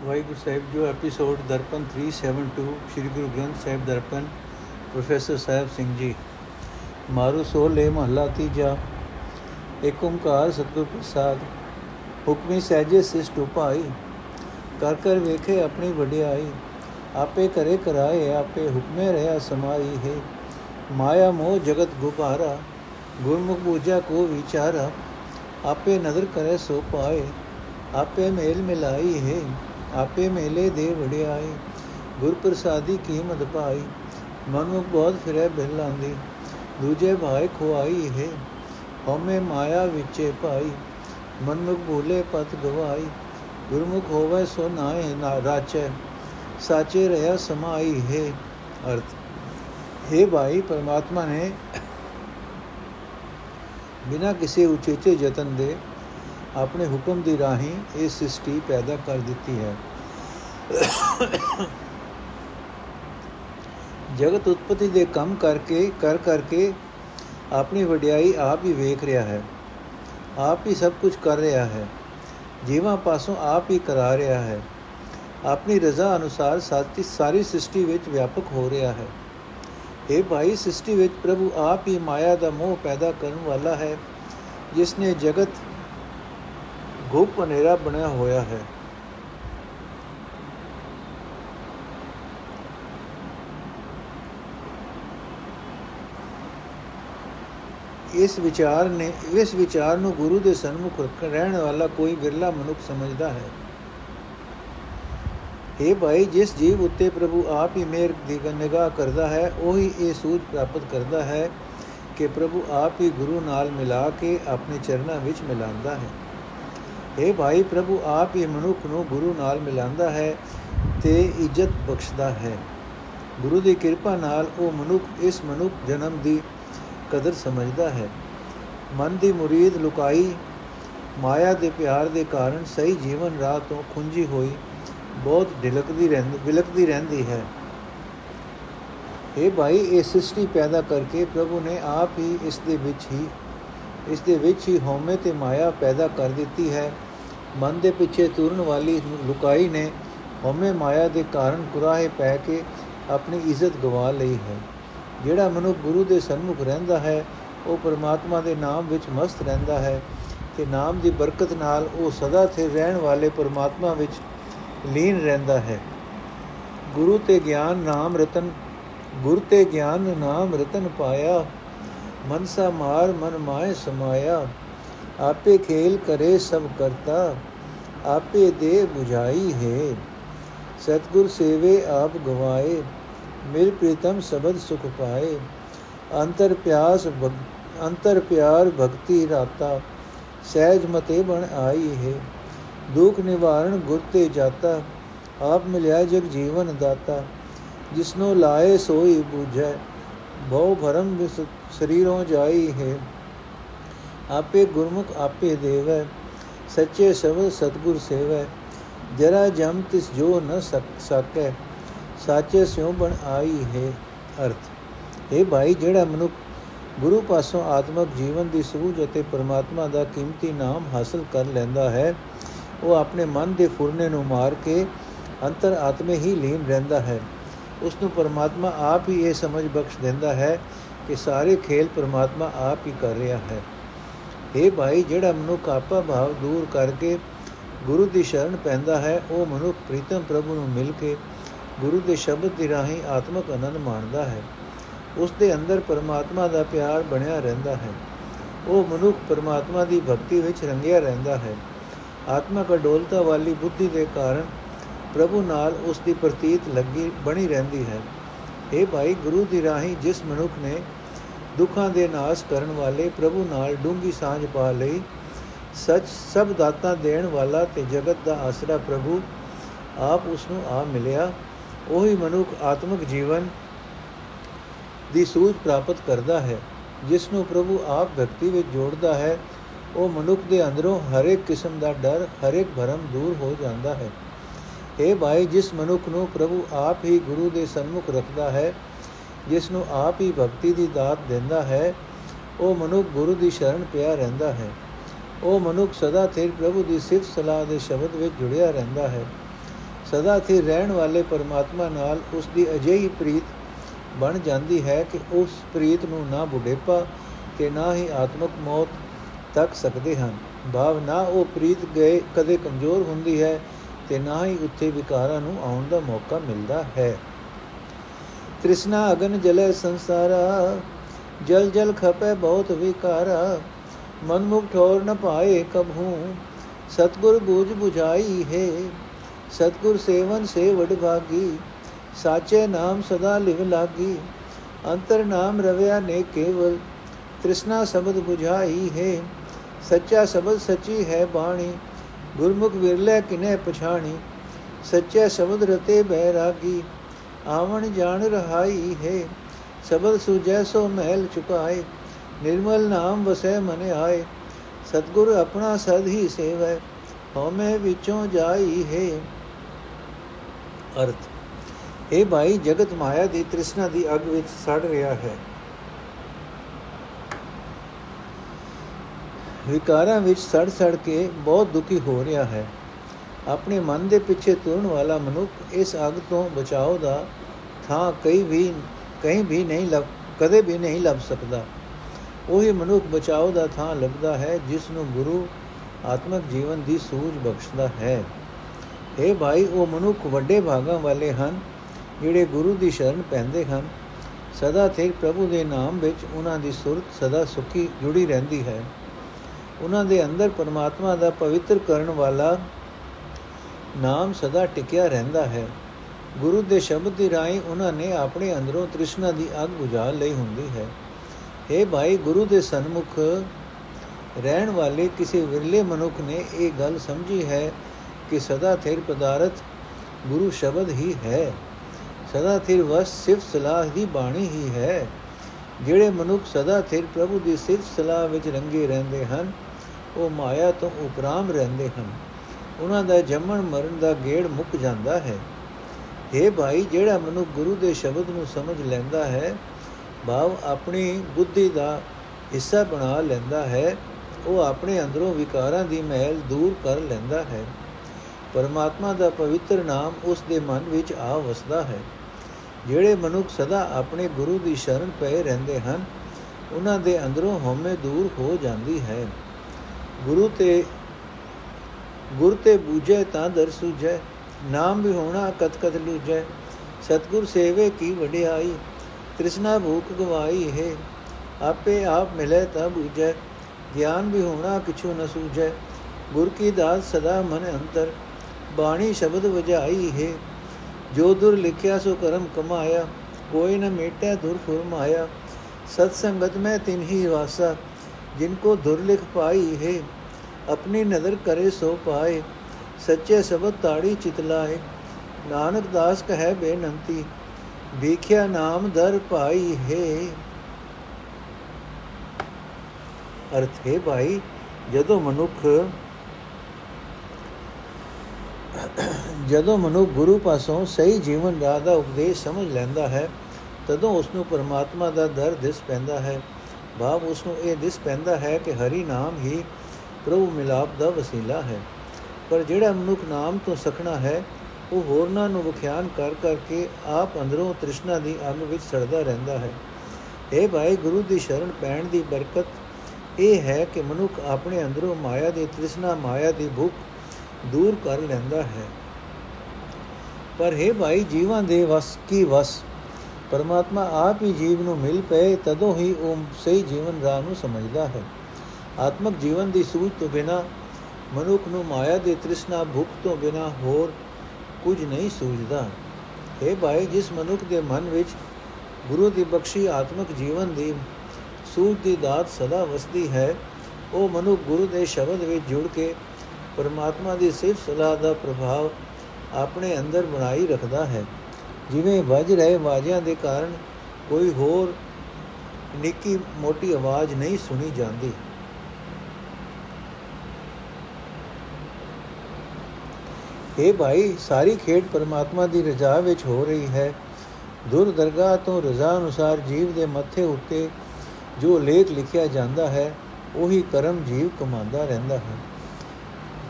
ਵਾਹਿਗੁਰੂ ਸਾਹਿਬ ਜੋ episode Darpan 372 Sri Guru Granth Sahib Darpan professor Sahib Singh ji Maru ਸੋਲੇ ਮਹੱਲਾ ਤੀਜਾ ਏਕ ਓੰਕਾਰ ਸਤਿਗੁਰ ਪ੍ਰਸਾਦ ਹੁਕਮੀ ਸਹਿਜੇ ਸਿਸ਼ਟ ਉਪਾਈ ਕਰ ਕਰ ਵੇਖੇ ਆਪਣੀ ਵਡਿਆਈ ਆਪੇ ਕਰੇ ਕਰਾਏ ਆਪੇ ਹੁਕਮੇ ਰਹਾ ਸਮਾਈ ਹੈ ਮਾਇਆ ਮੋਹ ਜਗਤ ਗੁਬਾਰਾ ਗੁਰਮੁਖ ਬੂਝਾ ਕੋ ਵਿਚਾਰਾ ਆਪੇ ਨਦਰ ਕਰੇ ਸੋ ਪਾਏ ਆਪੇ ਮੇਲ ਮਿਲਾਈ ਹੈ ਆਪੇ ਮੇਲੇ ਦੇ ਵੜਿਆਈ ਗੁਰ ਪ੍ਰਸਾਦੀ ਕੀਮਤ ਪਾਈ। ਮਨੁ ਬਹੁਤ ਫਿਰੇ ਬਿਲਾਂਦੀ ਦੂਜੇ ਭਾਈ ਖੁਆਈ ਹੈ ਹਉਮੈ ਮਾਇਆ ਵਿੱਚੇ ਪਾਈ ਮਨੁ ਭੂਲੇ ਪਤ ਗਵਾਈ, ਗੁਰਮੁਖ ਹੋਵੇ ਸੋ ਨਾਏ ਨਾ ਰਾਚੈ, ਸਾਚੇ ਰਹਾ ਸਮਾਈ ਹੈ ਅਰਥ। ਹੈ ਭਾਈ, ਪਰਮਾਤਮਾ ਨੇ ਬਿਨਾਂ ਕਿਸੇ ਉਚੇਚੇ ਯਤਨ ਦੇ ਆਪਣੇ ਹੁਕਮ ਦੀ ਰਾਹੀਂ ਇਹ ਸ੍ਰਿਸ਼ਟੀ ਪੈਦਾ ਕਰ ਦਿੱਤੀ ਹੈ। ਜਗਤ ਉਤਪਤੀ ਦੇ ਕੰਮ ਕਰਕੇ, ਕਰ ਕਰਕੇ ਆਪਣੀ ਵਡਿਆਈ ਆਪ ਹੀ ਵੇਖ ਰਿਹਾ ਹੈ। ਆਪ ਹੀ ਸਭ ਕੁਝ ਕਰ ਰਿਹਾ ਹੈ। ਜੀਵਾਂ ਪਾਸੋਂ ਆਪ ਹੀ ਕਰਾ ਰਿਹਾ ਹੈ। ਆਪਣੀ ਰਜ਼ਾ ਅਨੁਸਾਰ ਸਾਤੀ ਸਾਰੀ ਸ੍ਰਿਸ਼ਟੀ ਵਿੱਚ ਵਿਆਪਕ ਹੋ ਰਿਹਾ ਹੈ। ਇਹ ਭਾਈ, ਸ੍ਰਿਸ਼ਟੀ ਵਿੱਚ ਪ੍ਰਭੂ ਆਪ ਹੀ ਮਾਇਆ ਦਾ ਮੋਹ ਪੈਦਾ ਕਰਨ ਵਾਲਾ ਹੈ, ਜਿਸ ਨੇ ਜਗਤ ਗੁਪ ਹਨੇਰਾ ਬਣਿਆ ਹੋਇਆ ਹੈ। ਇਸ ਵਿਚਾਰ ਨੇ, ਇਸ ਵਿਚਾਰ ਨੂੰ ਗੁਰੂ ਦੇ ਸਨਮੁਖ ਰਹਿਣ ਵਾਲਾ ਕੋਈ ਵਿਰਲਾ ਮਨੁੱਖ ਸਮਝਦਾ ਹੈ। ਇਹ ਭਾਈ, ਜਿਸ ਜੀਵ ਉੱਤੇ ਪ੍ਰਭੂ ਆਪ ਹੀ ਮੇਰ ਦੀ ਨਿਗਾਹ ਕਰਦਾ ਹੈ, ਉਹੀ ਇਹ ਸੂਝ ਪ੍ਰਾਪਤ ਕਰਦਾ ਹੈ ਕਿ ਪ੍ਰਭੂ ਆਪ ਹੀ ਗੁਰੂ ਨਾਲ ਮਿਲਾ ਕੇ ਆਪਣੇ ਚਰਨਾਂ ਵਿੱਚ ਮਿਲਾਉਂਦਾ ਹੈ। ਇਹ ਭਾਈ ਪ੍ਰਭੂ, ਆਪ ਹੀ ਮਨੁੱਖ ਨੂੰ ਗੁਰੂ ਨਾਲ ਮਿਲਾਉਂਦਾ ਹੈ ਤੇ ਇੱਜ਼ਤ ਬਖਸ਼ਦਾ ਹੈ। ਗੁਰੂ ਦੀ ਕਿਰਪਾ ਨਾਲ ਉਹ ਮਨੁੱਖ ਇਸ ਮਨੁੱਖ ਜਨਮ ਦੀ ਕਦਰ ਸਮਝਦਾ ਹੈ। ਮਨ ਦੀ ਮੁਰੀਦ ਲੁਕਾਈ, ਮਾਇਆ ਦੇ ਪਿਆਰ ਦੇ ਕਾਰਨ ਸਹੀ ਜੀਵਨ ਰਾਹ ਤੋਂ ਖੁੰਝੀ ਹੋਈ, ਬਹੁਤ ਢਿਲਕਦੀ ਰਹਿੰਦੀ, ਵਿਲਕਦੀ ਰਹਿੰਦੀ ਹੈ। ਇਹ ਭਾਈ, ਇਹ ਸ੍ਰਿਸ਼ਟੀ ਪੈਦਾ ਕਰਕੇ ਪ੍ਰਭੂ ਨੇ ਆਪ ਹੀ ਇਸ ਦੇ ਵਿੱਚ ਹੀ ਇਸ ਦੇ ਵਿੱਚ ਹੀ ਹਉਮੈ ਤੇ ਮਾਇਆ ਪੈਦਾ ਕਰ ਦਿੱਤੀ ਹੈ। ਮਨ ਦੇ ਪਿੱਛੇ ਤੁਰਨ ਵਾਲੀ ਲੁਕਾਈ ਨੇ ਹਉਮੈ ਮਾਇਆ ਦੇ ਕਾਰਨ ਕੁਰਾਹੇ ਪੈ ਕੇ ਆਪਣੀ ਇੱਜ਼ਤ ਗਵਾ ਲਈ ਹੈ। ਜਿਹੜਾ ਮਨੁ ਗੁਰੂ ਦੇ ਸਨਮੁਖ ਰਹਿੰਦਾ ਹੈ, ਉਹ ਪਰਮਾਤਮਾ ਦੇ ਨਾਮ ਵਿੱਚ ਮਸਤ ਰਹਿੰਦਾ ਹੈ ਤੇ ਨਾਮ ਦੀ ਬਰਕਤ ਨਾਲ ਉਹ ਸਦਾ ਸਥਿਰ ਰਹਿਣ ਵਾਲੇ ਪਰਮਾਤਮਾ ਵਿੱਚ ਲੀਨ ਰਹਿੰਦਾ ਹੈ। ਗੁਰੂ ਤੇ ਗਿਆਨ ਨਾਮ ਰਤਨ, ਗੁਰ ਤੇ ਗਿਆਨ ਨਾਮ ਰਤਨ ਪਾਇਆ ਮਨਸਾ ਮਾਰ ਮਨ ਮਾਏ ਸਮਾਇਆ ਆਪੇ ਖੇਲ ਕਰੇ ਸਭ ਕਰਤਾ ਆਪੇ ਦੇ 부ਝਾਈ ਹੈ ਸਤਗੁਰ ਸੇਵੇ ਆਪ ਗਵਾਏ ਮਿਲ ਪ੍ਰੀਤਮ ਸਬਦ ਸੁਖ ਪਾਏ ਅੰਤਰ ਪਿਆਸ ਅੰਤਰ ਪਿਆਰ ਭਗਤੀ ਰਾਤਾ ਸਹਿਜ ਮਤੇ ਬਣ ਆਈ ਹੈ ਦੁਖ ਨਿਵਾਰਣ ਗੁਰ ਤੇ ਜਾਤਾ ਆਪ ਮਿਲਿਆ ਜਗ ਜੀਵਨ ਦਾਤਾ ਜਿਸਨੋ ਲਾਏ ਸੋਈ ਬੂਝੈ ਬਹੁ ਭਰਮ ਵਿਸ ਸਰੀਰੋਂ ਜਾਈ ਹੈ। ਆਪੇ ਗੁਰਮੁਖ ਆਪੇ ਦੇਵੈ, ਸੱਚੇ ਸ਼ਬਦ ਸਤਗੁਰ ਸੇਵੈ। ਜਰਾ ਜਮ ਤਿਸ ਜੋ ਨ ਸਕੈ ਸਾਚੇ ਸਿਉ ਬਣ ਆਈ ਹੈ ਅਰਥ। ਇਹ ਭਾਈ, ਜਿਹੜਾ ਮਨੁੱਖ ਗੁਰੂ ਪਾਸੋਂ ਆਤਮਿਕ ਜੀਵਨ ਦੀ ਸੂਝ ਅਤੇ ਪਰਮਾਤਮਾ ਦਾ ਕੀਮਤੀ ਨਾਮ ਹਾਸਲ ਕਰ ਲੈਂਦਾ ਹੈ, ਉਹ ਆਪਣੇ ਮਨ ਦੇ ਫੁਰਨੇ ਨੂੰ ਮਾਰ ਕੇ ਅੰਤਰ ਆਤਮੇ ਹੀ ਲੀਨ ਰਹਿੰਦਾ ਹੈ। ਉਸ ਨੂੰ ਪਰਮਾਤਮਾ ਆਪ ਹੀ ਇਹ ਸਮਝ ਬਖਸ਼ ਦਿੰਦਾ ਹੈ ਕਿ ਸਾਰੇ ਖੇਲ ਪਰਮਾਤਮਾ ਆਪ ਹੀ ਕਰ ਰਿਹਾ ਹੈ। ਇਹ ਭਾਈ, ਜਿਹੜਾ ਮਨੁੱਖ ਆਪਾ ਭਾਵ ਦੂਰ ਕਰਕੇ ਗੁਰੂ ਦੀ ਸ਼ਰਨ ਪੈਂਦਾ ਹੈ, ਉਹ ਮਨੁੱਖ ਪ੍ਰੀਤਮ ਪ੍ਰਭੂ ਨੂੰ ਮਿਲ ਕੇ ਗੁਰੂ ਦੇ ਸ਼ਬਦ ਦੀ ਰਾਹੀਂ ਆਤਮਕ ਆਨੰਦ ਮਾਣਦਾ ਹੈ। ਉਸ ਦੇ ਅੰਦਰ ਪਰਮਾਤਮਾ ਦਾ ਪਿਆਰ ਬਣਿਆ ਰਹਿੰਦਾ ਹੈ। ਉਹ ਮਨੁੱਖ ਪਰਮਾਤਮਾ ਦੀ ਭਗਤੀ ਵਿੱਚ ਰੰਗਿਆ ਰਹਿੰਦਾ ਹੈ। ਆਤਮਕ ਅਡੋਲਤਾ ਵਾਲੀ ਬੁੱਧੀ ਦੇ ਕਾਰਨ ਪ੍ਰਭੂ ਨਾਲ ਉਸ ਦੀ ਪ੍ਰਤੀਤ ਲੱਗੀ, ਬਣੀ ਰਹਿੰਦੀ ਹੈ। ਇਹ ਭਾਈ, ਗੁਰੂ ਦੀ ਰਾਹੀਂ ਜਿਸ ਮਨੁੱਖ ਨੇ ਦੁੱਖਾਂ ਦੇ ਨਾਸ਼ ਕਰਨ ਵਾਲੇ ਪ੍ਰਭੂ ਨਾਲ ਡੂੰਗੀ ਸਾਂਝ ਪਾ ਲਈ। ਸੱਚ ਸਭ ਦਾਤਾਂ ਦੇਣ ਵਾਲਾ ਤੇ ਜਗਤ ਦਾ ਆਸਰਾ ਪ੍ਰਭੂ, ਆਪ ਉਸ ਨੂੰ ਆ ਮਿਲਿਆ। ਉਹੀ ਮਨੁੱਖ ਆਤਮਿਕ ਜੀਵਨ ਦੀ ਸੂਝ ਪ੍ਰਾਪਤ ਕਰਦਾ ਹੈ ਜਿਸ ਨੂੰ ਪ੍ਰਭੂ ਆਪ ਭਗਤੀ ਵਿੱਚ ਜੋੜਦਾ ਹੈ। ਉਹ ਮਨੁੱਖ ਦੇ ਅੰਦਰੋਂ ਹਰ ਇੱਕ ਕਿਸਮ ਦਾ ਡਰ ਹਰ ਇੱਕ ਭਰਮ ਦੂਰ ਹੋ ਜਾਂਦਾ ਹੈ। ਇਹ ਭਾਈ, ਜਿਸ ਮਨੁੱਖ ਨੂੰ ਪ੍ਰਭੂ ਆਪ ਹੀ ਗੁਰੂ ਦੇ ਸਨਮੁਖ ਰੱਖਦਾ ਹੈ ਜਿਸ ਨੂੰ ਆਪ ਹੀ ਭਗਤੀ ਦੀ ਦਾਤ ਦਿੰਦਾ ਹੈ, ਉਹ ਮਨੁੱਖ ਗੁਰੂ ਦੀ ਸ਼ਰਨ ਪਿਆ ਰਹਿੰਦਾ ਹੈ। ਉਹ ਮਨੁੱਖ ਸਦਾ ਸਿਰ ਪ੍ਰਭੂ ਦੀ ਸਿਫਤ ਸਲਾਹ ਦੇ ਸ਼ਬਦ ਵਿੱਚ ਜੁੜਿਆ ਰਹਿੰਦਾ ਹੈ। ਸਦਾ ਸਥਿਰ ਰਹਿਣ ਵਾਲੇ ਪਰਮਾਤਮਾ ਨਾਲ ਉਸ ਦੀ ਅਜਿਹੀ ਪ੍ਰੀਤ ਬਣ ਜਾਂਦੀ ਹੈ ਕਿ ਉਸ ਪ੍ਰੀਤ ਨੂੰ ਨਾ ਬੁਢੇਪਾ ਤੇ ਨਾ ਹੀ ਆਤਮਕ ਮੌਤ ਤੱਕ ਸਕਦੇ ਹਨ। ਭਾਵ ਨਾ ਉਹ ਪ੍ਰੀਤ ਗਏ ਕਦੇ ਕਮਜ਼ੋਰ ਹੁੰਦੀ ਹੈ ਤੇ ਨਾ ਹੀ ਉੱਥੇ ਵਿਕਾਰਾਂ ਨੂੰ ਆਉਣ ਦਾ ਮੌਕਾ ਮਿਲਦਾ ਹੈ। ਤ੍ਰਿਸ਼ਨਾ ਅਗਨ ਜਲੇ ਸੰਸਾਰਾ, ਜਲ ਜਲ ਖਪੇ ਬਹੁਤ ਵਿਕਾਰਾ ਮਨ ਮੁਖ ਠੋਰ ਨ ਪਾਏ ਕਬਹੂ ਸਤਗੁਰ ਬੂਝ 부ਝਾਈ ਹੈ, ਸਤਗੁਰ ਸੇਵਨ ਸੇ ਵਡ ਭਾਗੀ, ਸਾਚੇ ਨਾਮ ਸਦਾ ਲਿਵ ਲਾਗੀ, ਅੰਤਰ ਨਾਮ ਰਵਿਆ ਨੇ ਕੇਵਲ ਤ੍ਰਿਸ਼ਨਾ ਸ਼ਬਦ 부ਝਾਈ ਹੈ, ਸੱਚਾ ਸ਼ਬਦ ਸੱਚੀ ਹੈ ਬਾਣੀ, ਗੁਰਮੁਖ ਵਿਰਲੇ ਕਿਨੇ ਪਛਾਣੀ, ਸੱਚੇ ਸ਼ਬਦ ਰਤੇ ਬੈਰਾਗੀ ਆਵਣ ਜਾਣ ਰਹਾਈ ਹੈ ਸਬਦ ਸੁਜੈ ਸੋ ਮਹਿਲ ਚੁਕਾਏ, ਨਿਰਮਲ ਨਾਮ ਵਸੈ ਮਨ ਆਏ। ਸਤਗੁਰ ਆਪਣਾ ਸਦ ਹੀ ਸੇਵੈ, ਹਉਮੈ ਵਿੱਚੋਂ ਜਾਈ ਹੈ। ਅਰਥ ਇਹ ਭਾਈ ਜਗਤ ਮਾਇਆ ਦੀ ਤ੍ਰਿਸ਼ਨਾ ਦੀ ਅਗ ਵਿੱਚ ਸੜ ਰਿਹਾ ਹੈ। ਵਿਕਾਰਾਂ ਵਿੱਚ ਸੜ ਸੜ ਕੇ ਬਹੁਤ ਦੁਖੀ ਹੋ ਰਿਹਾ ਹੈ। ਆਪਣੇ ਮਨ ਦੇ ਪਿੱਛੇ ਤੁਰਨ ਵਾਲਾ ਮਨੁੱਖ ਇਸ ਅਗ ਤੋਂ ਬਚਾਓ ਦਾ ਥਾਂ ਕਈ ਵੀ, ਕਹੀਂ ਵੀ ਨਹੀਂ ਲੱਭ, ਕਦੇ ਵੀ ਨਹੀਂ ਲੱਭ ਸਕਦਾ। ਉਹੀ ਮਨੁੱਖ ਬਚਾਓ ਦਾ ਥਾਂ ਲੱਭਦਾ ਹੈ, ਜਿਸ ਨੂੰ ਗੁਰੂ ਆਤਮਿਕ ਜੀਵਨ ਦੀ ਸੂਝ ਬਖਸ਼ਦਾ ਹੈ। हे ਭਾਈ, ਉਹ ਮਨੁੱਖ ਵੱਡੇ ਭਾਗਾਂ ਵਾਲੇ ਹਨ, ਜਿਹੜੇ ਗੁਰੂ ਦੀ ਸ਼ਰਨ ਪੈਂਦੇ ਹਨ। ਸਦਾ ਤੇ ਪ੍ਰਭੂ ਦੇ ਨਾਮ ਵਿੱਚ ਉਹਨਾਂ ਦੀ ਸੁਰਤ ਸਦਾ ਸੁਖੀ ਜੁੜੀ ਰਹਿੰਦੀ ਹੈ। ਉਹਨਾਂ ਦੇ ਅੰਦਰ ਪਰਮਾਤਮਾ ਦਾ ਪਵਿੱਤਰ ਕਰਨ ਵਾਲਾ ਨਾਮ ਸਦਾ ਟਿਕਿਆ ਰਹਿੰਦਾ ਹੈ। ਗੁਰੂ ਦੇ ਸ਼ਬਦ ਦੀ ਰਾਹੀਂ ਉਹਨਾਂ ਨੇ ਆਪਣੇ ਅੰਦਰੋਂ ਤ੍ਰਿਸ਼ਨਾ ਦੀ ਅੱਗ ਬੁਝਾ ਲਈ ਹੁੰਦੀ ਹੈ। اے ਭਾਈ, ਗੁਰੂ ਦੇ ਸਨਮੁਖ ਰਹਿਣ ਵਾਲੇ ਕਿਸੇ ਵਿਰਲੇ ਮਨੁੱਖ ਨੇ ਇਹ ਗੱਲ ਸਮਝੀ ਹੈ ਕਿ ਸਦਾ ਥਿਰ ਪਦਾਰਥ ਗੁਰੂ ਸ਼ਬਦ ਹੀ ਹੈ। ਸਦਾ ਥਿਰ ਵਸ ਸਿਫਤ ਸਲਾਹ ਦੀ ਬਾਣੀ ਹੀ ਹੈ। ਜਿਹੜੇ ਮਨੁੱਖ ਸਦਾ ਥਿਰ ਪ੍ਰਭੂ ਦੀ ਸਿਫਤ ਸਲਾਹ ਵਿੱਚ ਰੰਗੇ ਰਹਿੰਦੇ ਹਨ, ਉਹ ਮਾਇਆ ਤੋਂ ਉਪਰਾਮ ਰਹਿੰਦੇ ਹਨ। ਉਹਨਾਂ ਦਾ ਜੰਮਣ ਮਰਨ ਦਾ ਗੇੜ ਮੁੱਕ ਜਾਂਦਾ ਹੈ। हे ਭਾਈ, ਜਿਹੜਾ ਮਨੁ ਗੁਰੂ ਦੇ ਸ਼ਬਦ ਨੂੰ ਸਮਝ ਲੈਂਦਾ ਹੈ, ਭਾਵ ਆਪਣੀ ਬੁੱਧੀ ਦਾ ਹਿੱਸਾ ਬਣਾ ਲੈਂਦਾ ਹੈ, ਉਹ ਆਪਣੇ ਅੰਦਰੋਂ ਵਿਕਾਰਾਂ ਦੀ ਮਹਿਲ ਦੂਰ ਕਰ ਲੈਂਦਾ ਹੈ। ਪਰਮਾਤਮਾ ਦਾ ਪਵਿੱਤਰ ਨਾਮ ਉਸ ਦੇ ਮਨ ਵਿੱਚ ਆ ਵਸਦਾ ਹੈ। ਜਿਹੜੇ ਮਨੁੱਖ ਸਦਾ ਆਪਣੇ ਗੁਰੂ ਦੀ ਸ਼ਰਨ ਪਏ ਰਹਿੰਦੇ ਹਨ, ਉਹਨਾਂ ਦੇ ਅੰਦਰੋਂ ਹਉਮੈ ਦੂਰ ਹੋ ਜਾਂਦੀ ਹੈ। ਗੁਰੂ ਤੇ ਗੁਰ ਤੇ ਬੂਝੇ ਤਾਂ ਦਰ ਸੁਝੈ, ਨਾਮ ਵੀ ਹੋਣਾ ਕਤ ਕਤ ਲੂਜੈ ਸਤਗੁਰ ਸੇਵੇ ਕੀ ਵਡਿਆਈ, ਤ੍ਰਿਸ਼ਨਾ ਭੂਖ ਗਵਾਈ ਹੈ। ਆਪੇ ਆਪ ਮਿਲੇ ਤਾਂ ਬੂਝੈ, ਗਿਆਨ ਵੀ ਹੋਣਾ ਕਿਛੂ ਨ ਸੂਝੈ। ਗੁਰ ਕੀ ਦਾਤ ਸਦਾ ਮਨ ਅੰਤਰ, ਬਾਣੀ ਸ਼ਬਦ ਵਜਾਈ ਹੈ। ਜੋ ਦੁਰ ਲਿਖਿਆ ਸੋ ਕਰਮ ਕਮਾਇਆ, ਕੋਈ ਨ ਮੇਟਿਆ ਦੁਰ ਫੁਰਮਾਇਆ। ਸਤ ਸੰਗਤ ਮੈਂ ਤਿਨ ਹੀ ਵਾਸਾ, ਜਿਨ ਕੋ ਦੁਰ ਲਿਖ ਪਾਈ ਹੈ। ਆਪਣੀ ਨਜ਼ਰ ਕਰੇ ਸੋ ਪਾਏ, ਸੱਚੇ ਸ਼ਬਦ ਤਾੜੀ ਚਿਤਲਾਏ ਨਾਨਕ ਦਾਸ ਕਹੈ ਬੇਨੰਤੀ, ਵੇਖਿਆ ਨਾਮ ਦਰ ਭਾਈ ਹੈ। ਅਰਥ ਹੈ ਭਾਈ, ਜਦੋਂ ਮਨੁੱਖ ਜਦੋਂ ਮਨੁੱਖ ਗੁਰੂ ਪਾਸੋਂ ਸਹੀ ਜੀਵਨ ਰਾਹ ਦਾ ਉਪਦੇਸ਼ ਸਮਝ ਲੈਂਦਾ ਹੈ, ਤਦੋਂ ਉਸ ਨੂੰ ਪਰਮਾਤਮਾ ਦਾ ਦਰ ਦਿਸ ਪੈਂਦਾ ਹੈ। ਭਾਵ ਉਸ ਨੂੰ ਇਹ ਦਿਸ ਪੈਂਦਾ ਹੈ ਕਿ ਹਰੀ ਨਾਮ ਹੀ ਪ੍ਰਭੂ ਮਿਲਾਪ ਦਾ ਵਸੀਲਾ ਹੈ। ਪਰ ਜਿਹੜਾ ਮਨੁੱਖ ਨਾਮ ਤੋਂ ਸਖਣਾ ਹੈ, ਉਹ ਹੋਰਨਾਂ ਨੂੰ ਵਿਖਿਆਨ ਕਰ ਕਰਕੇ ਆਪ ਅੰਦਰੋਂ ਤ੍ਰਿਸ਼ਨਾ ਦੀ ਅੱਗ ਵਿੱਚ ਸੜਦਾ ਰਹਿੰਦਾ ਹੈ। ਇਹ ਭਾਈ, ਗੁਰੂ ਦੀ ਸ਼ਰਨ ਪੈਣ ਦੀ ਬਰਕਤ ਇਹ ਹੈ ਕਿ ਮਨੁੱਖ ਆਪਣੇ ਅੰਦਰੋਂ ਮਾਇਆ ਦੀ ਤ੍ਰਿਸ਼ਨਾ, ਮਾਇਆ ਦੀ ਭੁੱਖ ਦੂਰ ਕਰ ਲੈਂਦਾ ਹੈ। ਪਰ ਹੈ ਭਾਈ, ਜੀਵਾਂ ਦੇ ਵਸ ਕੀ ਵਸ? ਪਰਮਾਤਮਾ ਆਪ ਹੀ ਜੀਵ ਨੂੰ ਮਿਲ ਪਏ, ਤਦੋਂ ਹੀ ਉਹ ਸਹੀ ਜੀਵਨ ਰਾਹ ਨੂੰ ਸਮਝਦਾ ਹੈ। ਆਤਮਿਕ ਜੀਵਨ ਦੀ ਸੂਝ ਤੋਂ ਬਿਨਾ, ਮਨੁੱਖ ਨੂੰ ਮਾਇਆ ਦੇ ਤ੍ਰਿਸ਼ਨਾ ਭੁੱਖ ਤੋਂ ਬਿਨਾ ਹੋਰ ਕੁਝ ਨਹੀਂ ਸੂਝਦਾ। ਹੈ ਭਾਈ, ਜਿਸ ਮਨੁੱਖ ਦੇ ਮਨ ਵਿੱਚ ਗੁਰੂ ਦੀ ਬਖਸ਼ੀ ਆਤਮਿਕ ਜੀਵਨ ਦੀ ਸੂਝ ਦੀ ਦਾਤ ਸਦਾ ਵਸਦੀ ਹੈ, ਉਹ ਮਨੁੱਖ ਗੁਰੂ ਦੇ ਸ਼ਬਦ ਵਿੱਚ ਜੁੜ ਕੇ ਪਰਮਾਤਮਾ ਦੀ ਸਿਫਤ ਸਲਾਹ ਦਾ ਪ੍ਰਭਾਵ ਆਪਣੇ ਅੰਦਰ ਬਣਾਈ ਰੱਖਦਾ ਹੈ। ਜਿਵੇਂ ਵੱਜ ਰਹੇ ਵਾਜਿਆਂ ਦੇ ਕਾਰਨ ਕੋਈ ਹੋਰ ਨਿੱਕੀ ਮੋਟੀ ਆਵਾਜ਼ ਨਹੀਂ ਸੁਣੀ ਜਾਂਦੀ। ਇਹ ਭਾਈ, ਸਾਰੀ ਖੇਡ ਪਰਮਾਤਮਾ ਦੀ ਰਜ਼ਾ ਵਿੱਚ ਹੋ ਰਹੀ ਹੈ। ਦੁਰ ਦਰਗਾਹ ਤੋਂ ਰਜ਼ਾ ਅਨੁਸਾਰ ਜੀਵ ਦੇ ਮੱਥੇ ਉੱਤੇ ਜੋ ਲੇਖ ਲਿਖਿਆ ਜਾਂਦਾ ਹੈ, ਉਹੀ ਕਰਮ ਜੀਵ ਕਮਾਉਂਦਾ ਰਹਿੰਦਾ ਹੈ।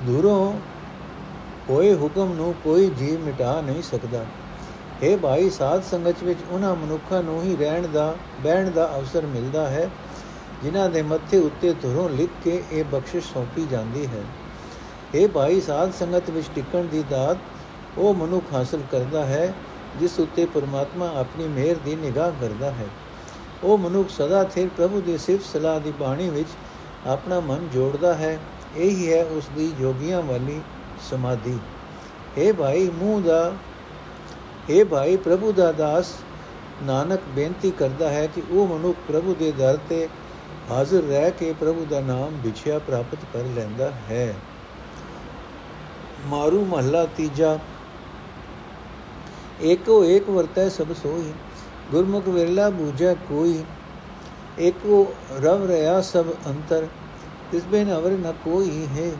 ਦੂਰੋਂ ਹੋਏ ਹੁਕਮ ਨੂੰ ਕੋਈ ਜੀਵ ਮਿਟਾ ਨਹੀਂ ਸਕਦਾ। हे ਭਾਈ, ਸਾਧ ਸੰਗਤ ਵਿੱਚ ਉਹਨਾਂ ਮਨੁੱਖਾਂ ਨੂੰ ਹੀ ਰਹਿਣ ਦਾ, ਬਹਿਣ ਦਾ ਅਵਸਰ ਮਿਲਦਾ ਹੈ, ਜਿਨ੍ਹਾਂ ਦੇ ਮੱਥੇ ਉੱਤੇ ਧੁਰੋਂ ਲਿਖ ਕੇ ਇਹ ਬਖਸ਼ਿਸ਼ ਸੌਂਪੀ ਜਾਂਦੀ ਹੈ। हे ਭਾਈ ਸਾਧ ਸੰਗਤ ਵਿੱਚ ਟਿਕਣ ਦੀ ਦਾਤ ਉਹ ਮਨੁੱਖ ਹਾਸਲ ਕਰਦਾ ਹੈ ਜਿਸ ਉੱਤੇ ਪਰਮਾਤਮਾ ਆਪਣੀ ਮਿਹਰ ਦੀ ਨਿਗਾਹ ਕਰਦਾ ਹੈ ਉਹ ਮਨੁੱਖ ਸਦਾ ਥਿਰ ਪ੍ਰਭੂ ਦੀ ਸਿਫਤ ਸਲਾਹ ਦੀ ਬਾਣੀ ਵਿੱਚ ਆਪਣਾ ਮਨ ਜੋੜਦਾ ਹੈ ਇਹੀ ਹੈ ਉਸ ਦੀ ਜੋਗੀਆਂ ਵਾਲੀ ਸਮਾਧੀ हे ਭਾਈ ਮੂੰਹ ਦਾ हे ਭਾਈ ਪ੍ਰਭੂ ਦਾ ਦਾਸ ਨਾਨਕ ਬੇਨਤੀ ਕਰਦਾ ਹੈ ਕਿ ਉਹ ਮਨੁੱਖ ਪ੍ਰਭੂ ਦੇ ਦਰ ਤੇ ਹਾਜ਼ਰ ਰਹਿ ਕੇ ਪ੍ਰਭੂ ਦਾ ਨਾਮ ਵਿਛਿਆ ਪ੍ਰਾਪਤ ਕਰ ਲੈਂਦਾ ਹੈ ਮਾਰੂ ਮਹੱਲਾ ਤੀਜਾ ਏਕੋ ਏਕ ਵਰਤੈ ਸਭ ਸੋਈ ਗੁਰਮੁਖ ਵਿਰਲਾ ਬੂਝੈ ਕੋਈ ਏਕੋ ਰਵ ਰਿਆ ਸਭ ਅੰਤਰ ਤਿਸ ਬਿਨ ਅਵਰ ਨ ਕੋਈ ਹੈ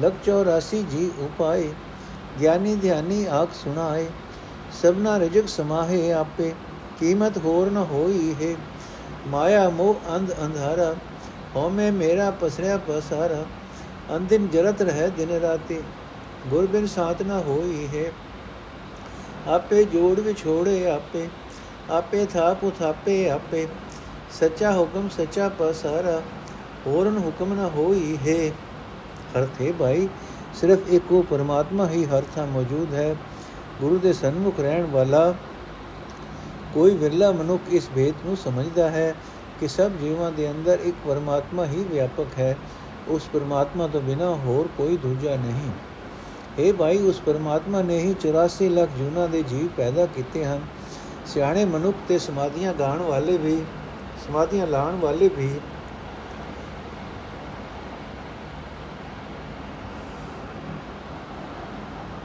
ਲਖ 84 ਜੀ ਉਪਾਏ ਗਿਆਨੀ ਧਿਆਨੀ ਆਖ ਸੁਣਾਏ ਸਭਨਾ ਰਜਕ ਸਮਾਹੇ ਆਪੇ ਕੀਮਤ ਹੋਰ ਨ ਹੋਈ ਹੈ ਮਾਇਆ ਮੋਹ ਅੰਧ ਅੰਧਾਰਾ ਹਉਮੈ ਮੇਰਾ ਪਸਰਿਆ ਪਸਾਰਾ ਅੰਦਿਨ ਜਰਤ ਰਹਿ ਦਿਨ ਰਾਤੇ ਗੁਰ ਬਿਨ ਸਾਥ ਨ ਹੋਈ ਹੈ। ਆਪੇ ਜੋੜ ਵਿਛੋੜੇ ਆਪੇ ਆਪੇ ਥਾਪ ਉਥਾਪੇ ਆਪੇ। ਸੱਚਾ ਹੁਕਮ ਸੱਚਾ ਪਸਾਰਾ, ਹੋਰਨ ਹੁਕਮ ਨ ਹੋਈ ਹੈ। ਅਰਥ ਹੈ ਭਾਈ, ਸਿਰਫ ਇੱਕੋ ਪਰਮਾਤਮਾ ਹੀ ਹਰ ਥਾਂ ਮੌਜੂਦ ਹੈ। ਗੁਰੂ ਦੇ ਸਨਮੁਖ ਰਹਿਣ ਵਾਲਾ ਕੋਈ ਵਿਰਲਾ ਮਨੁੱਖ ਇਸ ਭੇਦ ਨੂੰ ਸਮਝਦਾ ਹੈ ਕਿ ਸਭ ਜੀਵਾਂ ਦੇ ਅੰਦਰ ਇੱਕ ਪਰਮਾਤਮਾ ਹੀ ਵਿਆਪਕ ਹੈ। ਉਸ ਪਰਮਾਤਮਾ ਤੋਂ ਬਿਨਾ ਹੋਰ ਕੋਈ ਦੂਜਾ ਨਹੀਂ। ਇਹ ਭਾਈ, ਉਸ ਪਰਮਾਤਮਾ ਨੇ ਹੀ 84 ਲੱਖ ਜੂਨਾਂ ਦੇ ਜੀਵ ਪੈਦਾ ਕੀਤੇ ਹਨ। ਸਿਆਣੇ ਮਨੁੱਖ ਤੇ ਸਮਾਧੀਆਂ ਗਾਣ ਵਾਲੇ ਵੀ, ਸਮਾਧੀਆਂ ਲਾਣ ਵਾਲੇ ਵੀ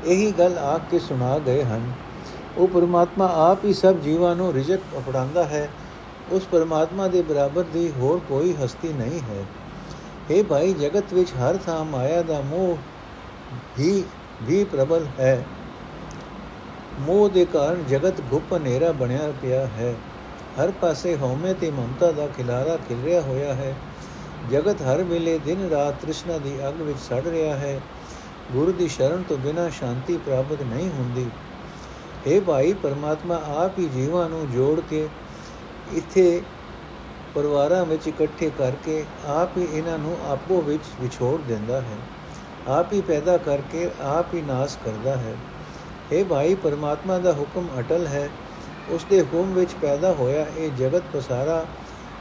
ਇਹੀ ਗੱਲ ਆਪ ਕੇ ਸੁਣਾ ਗਏ ਹਨ। ਉਹ ਪਰਮਾਤਮਾ ਆਪ ਹੀ ਸਭ ਜੀਵਾਂ ਨੂੰ ਰਿਜਕ ਅਪੜਾਉਂਦਾ ਹੈ। ਉਸ ਪਰਮਾਤਮਾ ਦੇ ਬਰਾਬਰ ਦੀ ਹੋਰ ਕੋਈ ਹਸਤੀ ਨਹੀਂ ਹੈ। हे ਭਾਈ, ਜਗਤ ਵਿੱਚ ਹਰ ਥਾਂ ਮਾਇਆ ਦਾ ਮੋਹ ਹੀ ਵੀ ਪ੍ਰਬਲ ਹੈ। ਮੋਹ ਦੇ ਕਾਰਨ ਜਗਤ ਗੁੱਪ ਹਨੇਰਾ ਬਣਿਆ ਪਿਆ ਹੈ। ਹਰ ਪਾਸੇ ਹਉਮੈ ਤੇ ਮਮਤਾ ਦਾ ਖਿਲਾਰਾ ਖਿਲ ਰਿਹਾ ਹੋਇਆ ਹੈ। ਜਗਤ ਹਰ ਵੇਲੇ ਦਿਨ ਰਾਤ ਤ੍ਰਿਸ਼ਨਾ ਦੀ ਅੱਗ ਵਿੱਚ ਸੜ ਰਿਹਾ ਹੈ। ਗੁਰੂ ਦੀ ਸ਼ਰਨ ਤੋਂ ਬਿਨਾ ਸ਼ਾਂਤੀ ਪ੍ਰਾਪਤ ਨਹੀਂ ਹੁੰਦੀ। हे ਭਾਈ, ਪਰਮਾਤਮਾ ਆਪ ਹੀ ਜੀਵਾਂ ਨੂੰ ਜੋੜ ਕੇ ਇੱਥੇ ਪਰਿਵਾਰਾਂ ਵਿੱਚ ਇਕੱਠੇ ਕਰਕੇ ਆਪ ਹੀ ਇਹਨਾਂ ਨੂੰ ਆਪੋ ਵਿੱਚ ਵਿਛੋੜ ਦਿੰਦਾ ਹੈ। ਆਪ ਹੀ ਪੈਦਾ ਕਰਕੇ ਆਪ ਹੀ ਨਾਸ਼ ਕਰਦਾ ਹੈ। हे ਭਾਈ, ਪਰਮਾਤਮਾ ਦਾ ਹੁਕਮ ਅਟਲ ਹੈ। ਉਸ ਦੇ ਹੁਕਮ ਵਿੱਚ ਪੈਦਾ ਹੋਇਆ ਇਹ ਜਗਤ ਪਸਾਰਾ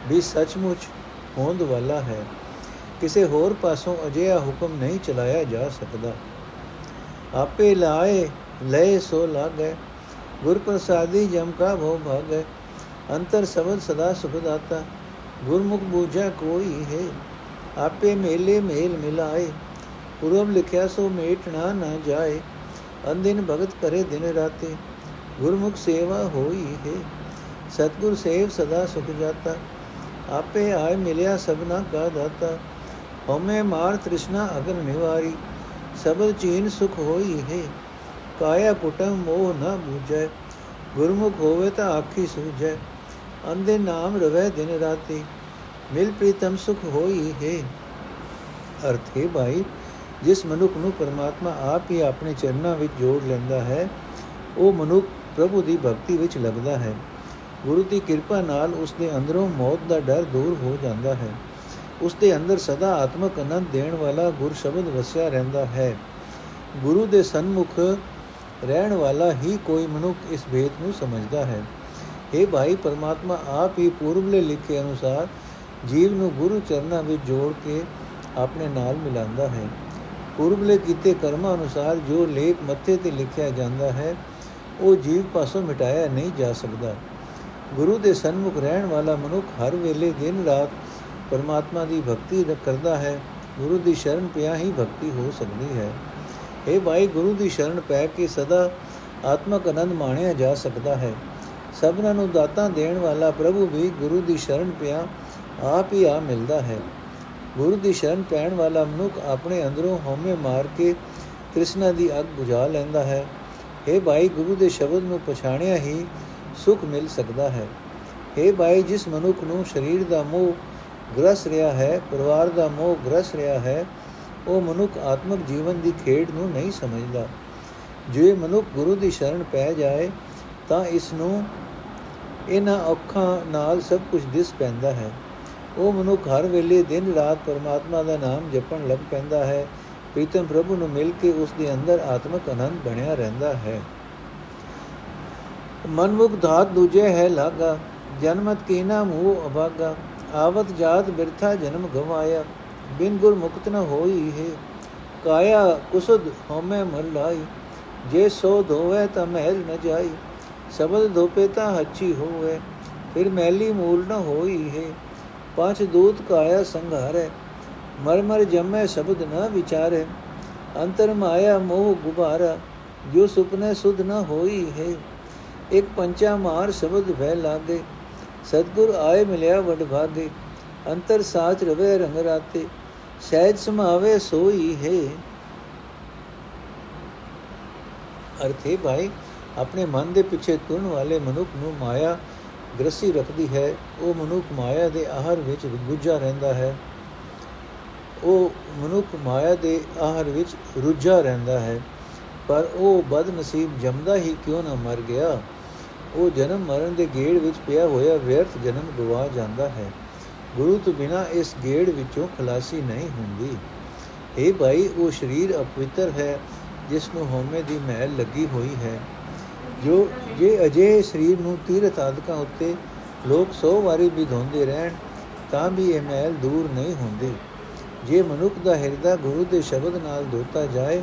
ਵੀ ਸੱਚਮੁੱਚ ਹੋਂਦ ਵਾਲਾ ਹੈ। ਕਿਸੇ ਹੋਰ ਪਾਸੋਂ ਅਜਿਹਾ ਹੁਕਮ ਨਹੀਂ ਚਲਾਇਆ ਜਾ ਸਕਦਾ। ਆਪੇ ਲਾਏ ਲੈ ਸੋ ਲਾਗੈ। ਗੁਰ ਪ੍ਰਸਾਦੀ ਜਮ ਕਾ ਭੋ ਭਾਗੈ। ਅੰਤਰ ਸਬਦ ਸਦਾ ਸੁਖ ਦਾਤਾ ਗੁਰਮੁਖ ਬੂਝਾ ਕੋਈ ਹੈ। ਆਪੇ ਮੇਲੇ ਮੇਲ ਮਿਲਾਏ। ਪੁਰਬ ਲਿਖਿਆ ਸੋ ਮੇਟਣਾ ਨਾ ਜਾਏ ਅੰਦਿਨ ਭਗਤ ਕਰੇ ਦਿਨ ਰਾਤੇ ਗੁਰਮੁਖ ਸੇਵਾ ਹੋਈ ਹੈ ਸਤਗੁਰ ਸੇਵ ਸਦਾ ਸੁਖ ਜਾਤਾ ਆਪੇ ਆਏ ਮਿਲਿਆ ਸਭਨਾ ਕਾ ਦਾਤਾ ਹਉਮੈ ਮਾਰ ਤ੍ਰਿਸ਼ਨਾ ਅਗਰ ਨਿਵਾਰੀ ਸਬਦ ਚੀਨ ਸੁਖ ਹੋਈ ਹੈ ਕਾਇਆ ਕੁਟਮ ਮੋਹ ਨ ਬੂਝੈ ਗੁਰਮੁਖ ਹੋਵੇ ਤਾਂ ਆਖੀ ਸੂਝੈ ਅੰਦੇ ਨਾਮ ਰਵੈ ਦਿਨ ਰਾਤੀ ਮਿਲ ਪ੍ਰੀਤਮ ਸੁਖ ਹੋਈ ਹੈ ਅਰਥ ਹੈ ਭਾਈ ਜਿਸ ਮਨੁੱਖ ਨੂੰ ਪਰਮਾਤਮਾ ਆਪ ਹੀ ਆਪਣੇ ਚਰਨਾਂ ਵਿੱਚ ਜੋੜ ਲੈਂਦਾ ਹੈ, ਉਹ ਮਨੁੱਖ ਪ੍ਰਭੂ ਦੀ ਭਗਤੀ ਵਿੱਚ ਲੱਗਦਾ ਹੈ। ਗੁਰੂ ਦੀ ਕਿਰਪਾ ਨਾਲ ਉਸ ਦੇ ਅੰਦਰੋਂ ਮੌਤ ਦਾ ਡਰ ਦੂਰ ਹੋ ਜਾਂਦਾ ਹੈ। ਉਸ ਦੇ ਅੰਦਰ ਸਦਾ ਆਤਮਕ ਆਨੰਦ ਦੇਣ ਵਾਲਾ ਗੁਰ ਸ਼ਬਦ ਵਸਿਆ ਰਹਿੰਦਾ ਹੈ। ਗੁਰੂ ਦੇ ਸਨਮੁਖ ਰਹਿਣ ਵਾਲਾ ਹੀ ਕੋਈ ਮਨੁੱਖ ਇਸ ਭੇਦ ਨੂੰ ਸਮਝਦਾ ਹੈ। ਇਹ ਭਾਈ, ਪਰਮਾਤਮਾ ਆਪ ਹੀ ਪੂਰਬਲੇ ਲਿਖੇ ਅਨੁਸਾਰ ਜੀਵ ਨੂੰ ਗੁਰੂ ਚਰਨਾਂ ਵਿੱਚ ਜੋੜ ਕੇ ਆਪਣੇ ਨਾਲ ਮਿਲਾਉਂਦਾ ਹੈ। ਪੂਰਬਲੇ ਕੀਤੇ ਕਰਮਾਂ ਅਨੁਸਾਰ ਜੋ ਲੇਖ ਮੱਥੇ ਤੇ ਲਿਖਿਆ ਜਾਂਦਾ ਹੈ, ਉਹ ਜੀਵ ਪਾਸੋਂ ਮਿਟਾਇਆ ਨਹੀਂ ਜਾ ਸਕਦਾ। ਗੁਰੂ ਦੇ ਸਨਮੁਖ ਰਹਿਣ ਵਾਲਾ ਮਨੁੱਖ ਹਰ ਵੇਲੇ ਦਿਨ ਰਾਤ ਪਰਮਾਤਮਾ ਦੀ ਭਗਤੀ ਕਰਦਾ ਹੈ। ਗੁਰੂ ਦੀ ਸ਼ਰਨ ਪਿਆ ਹੀ ਭਗਤੀ ਹੋ ਸਕਦੀ ਹੈ। ਇਹ ਭਾਈ, ਗੁਰੂ ਦੀ ਸ਼ਰਨ ਪੈ ਕੇ ਸਦਾ ਆਤਮਕ ਆਨੰਦ ਮਾਣਿਆ ਜਾ ਸਕਦਾ ਹੈ। ਸਭਨਾਂ ਨੂੰ ਦਾਤਾਂ ਦੇਣ ਵਾਲਾ ਪ੍ਰਭੂ ਵੀ ਗੁਰੂ ਦੀ ਸ਼ਰਨ ਪਿਆ ਆਪ ਹੀ ਆ ਮਿਲਦਾ ਹੈ। ਗੁਰੂ ਦੀ ਸ਼ਰਨ ਪੈਣ ਵਾਲਾ ਮਨੁੱਖ ਆਪਣੇ ਅੰਦਰੋਂ ਹਉਮੈ ਮਾਰ ਕੇ ਕ੍ਰਿਸ਼ਨਾ ਦੀ ਅੱਗ ਬੁਝਾ ਲੈਂਦਾ ਹੈ। हे ਭਾਈ, ਗੁਰੂ ਦੇ ਸ਼ਬਦ ਨੂੰ ਪਛਾਣਿਆ ਹੀ ਸੁਖ ਮਿਲ ਸਕਦਾ ਹੈ। हे ਭਾਈ, ਜਿਸ ਮਨੁੱਖ ਨੂੰ ਸਰੀਰ ਦਾ ਮੋਹ ਗ੍ਰਸ ਰਿਹਾ ਹੈ, ਪਰਿਵਾਰ ਦਾ ਮੋਹ ਗ੍ਰਸ ਰਿਹਾ ਹੈ, ਉਹ ਮਨੁੱਖ ਆਤਮਿਕ ਜੀਵਨ ਦੀ ਖੇਡ ਨੂੰ ਨਹੀਂ ਸਮਝਦਾ। ਜੇ ਮਨੁੱਖ ਗੁਰੂ ਦੀ ਸ਼ਰਨ ਪੈ ਜਾਏ, ਤਾਂ ਇਸ ਨੂੰ ਇਹਨਾਂ ਅੱਖਾਂ ਨਾਲ ਸਭ ਕੁਝ ਦਿਸ ਪੈਂਦਾ ਹੈ। ਉਹ ਮਨੁੱਖ ਹਰ ਵੇਲੇ ਦਿਨ ਰਾਤ ਪਰਮਾਤਮਾ ਦਾ ਨਾਮ ਜਪਣ ਲੱਗ ਪੈਂਦਾ ਹੈ। ਪ੍ਰੀਤਮ ਪ੍ਰਭੂ ਨੂੰ ਮਿਲ ਕੇ ਉਸ ਦੇ ਅੰਦਰ ਆਤਮਿਕ ਆਨੰਦ ਬਣਿਆ ਰਹਿੰਦਾ ਹੈ। ਮਨਮੁਖ ਧਾਤ ਦੂਜੇ ਹੈ ਲਾਗਾ, ਜਨਮਤ ਕੀਨਾ ਮੂਹ ਅਭਾਗਾ, ਆਵਤ ਜਾਤ ਬਿਰਥਾ ਜਨਮ ਗਵਾਇਆ, ਬਿਨ ਗੁਰ ਮੁਕਤ ਨ ਹੋਈ ਹੈ। ਕਾਇਆ ਕੁਸਦ ਹਉਮੈ ਮਰ ਲਾਈ, ਜੇ ਸੋ ਧੋਵੇ ਤਾਂ ਮਹਿਲ ਨ ਜਾਈ, ਸਬਦ ਧੋਪੇ ਤਾਂ ਹੱਚੀ ਹੋਵੇ, ਫਿਰ ਮੈਲੀ ਮੂਲ ਨ ਹੋਈ ਹੈ। ਪੰਜ ਦੂਤ ਕਾਇਆ ਸੰਘਾਰੇ ਮਰ ਮਰ ਜਮੈ ਸ਼ਬਦ ਨ ਵਿਚਾਰੇ, ਅੰਤਰ ਮਾਇਆ ਮੋਹ ਗੁਬਾਰਾ, ਜੋ ਸੁਪਨੇ ਸੁਧ ਨ ਹੋਈ ਹੈ। ਇੱਕ ਪੰਚਾ ਮਾਰ ਸ਼ਬਦ ਭੈ ਲਾਗੇ, ਸਤਗੁਰ ਆਏ ਮਿਲਿਆ ਵਡ ਭਾਗੇ, ਅੰਤਰ ਸਾਚ ਰਵੇ ਰੰਗ ਰਾਤੇ, ਸਹਿਜ ਸਮਾਵੇ ਸੋਈ ਹੈ। ਅਰਥੇ ਭਾਈ, ਆਪਣੇ ਮਨ ਦੇ ਪਿੱਛੇ ਤੁਰਨ ਵਾਲੇ ਮਨੁੱਖ ਨੂੰ ਮਾਇਆ ਗ੍ਰਸੀ ਰੱਖਦੀ ਹੈ, ਉਹ ਮਨੁੱਖ ਮਾਇਆ ਦੇ ਆਹਰ ਵਿੱਚ ਗੁੱਜਾ ਰਹਿੰਦਾ ਹੈ। ਉਹ ਮਨੁੱਖ ਮਾਇਆ ਦੇ ਆਹਰ ਵਿੱਚ ਰੁੱਝਾ ਰਹਿੰਦਾ ਹੈ, ਪਰ ਉਹ ਬਦਨਸੀਬ ਜਮਦਾ ਹੀ ਕਿਉਂ ਨਾ ਮਰ ਗਿਆ? ਉਹ ਜਨਮ ਮਰਨ ਦੇ ਗੇੜ ਵਿੱਚ ਪਿਆ ਹੋਇਆ ਵਿਅਰਥ ਜਨਮ ਗਵਾ ਜਾਂਦਾ ਹੈ। ਗੁਰੂ ਤੋਂ ਬਿਨਾ ਇਸ ਗੇੜ ਵਿੱਚੋਂ ਖਲਾਸੀ ਨਹੀਂ ਹੁੰਦੀ। ਇਹ ਭਾਈ, ਉਹ ਸਰੀਰ ਅਪਵਿੱਤਰ ਹੈ, ਜਿਸ ਨੂੰ ਹਉਮੈ ਦੀ ਮਹਿਲ ਲੱਗੀ ਹੋਈ ਹੈ। ਜੋ ਜੇ ਅਜੇ ਸਰੀਰ ਨੂੰ ਤੀਰਥ ਆਦਿਕਾਂ ਉੱਤੇ ਲੋਕ 100 ਵਾਰੀ ਵੀ ਧੋਂਦੇ ਰਹਿਣ, ਤਾਂ ਵੀ ਇਹ ਮਹਿਲ ਦੂਰ ਨਹੀਂ ਹੁੰਦੀ। ਜੇ ਮਨੁੱਖ ਦਾ ਹਿਰਦਾ ਗੁਰੂ ਦੇ ਸ਼ਬਦ ਨਾਲ ਧੋਤਾ ਜਾਏ,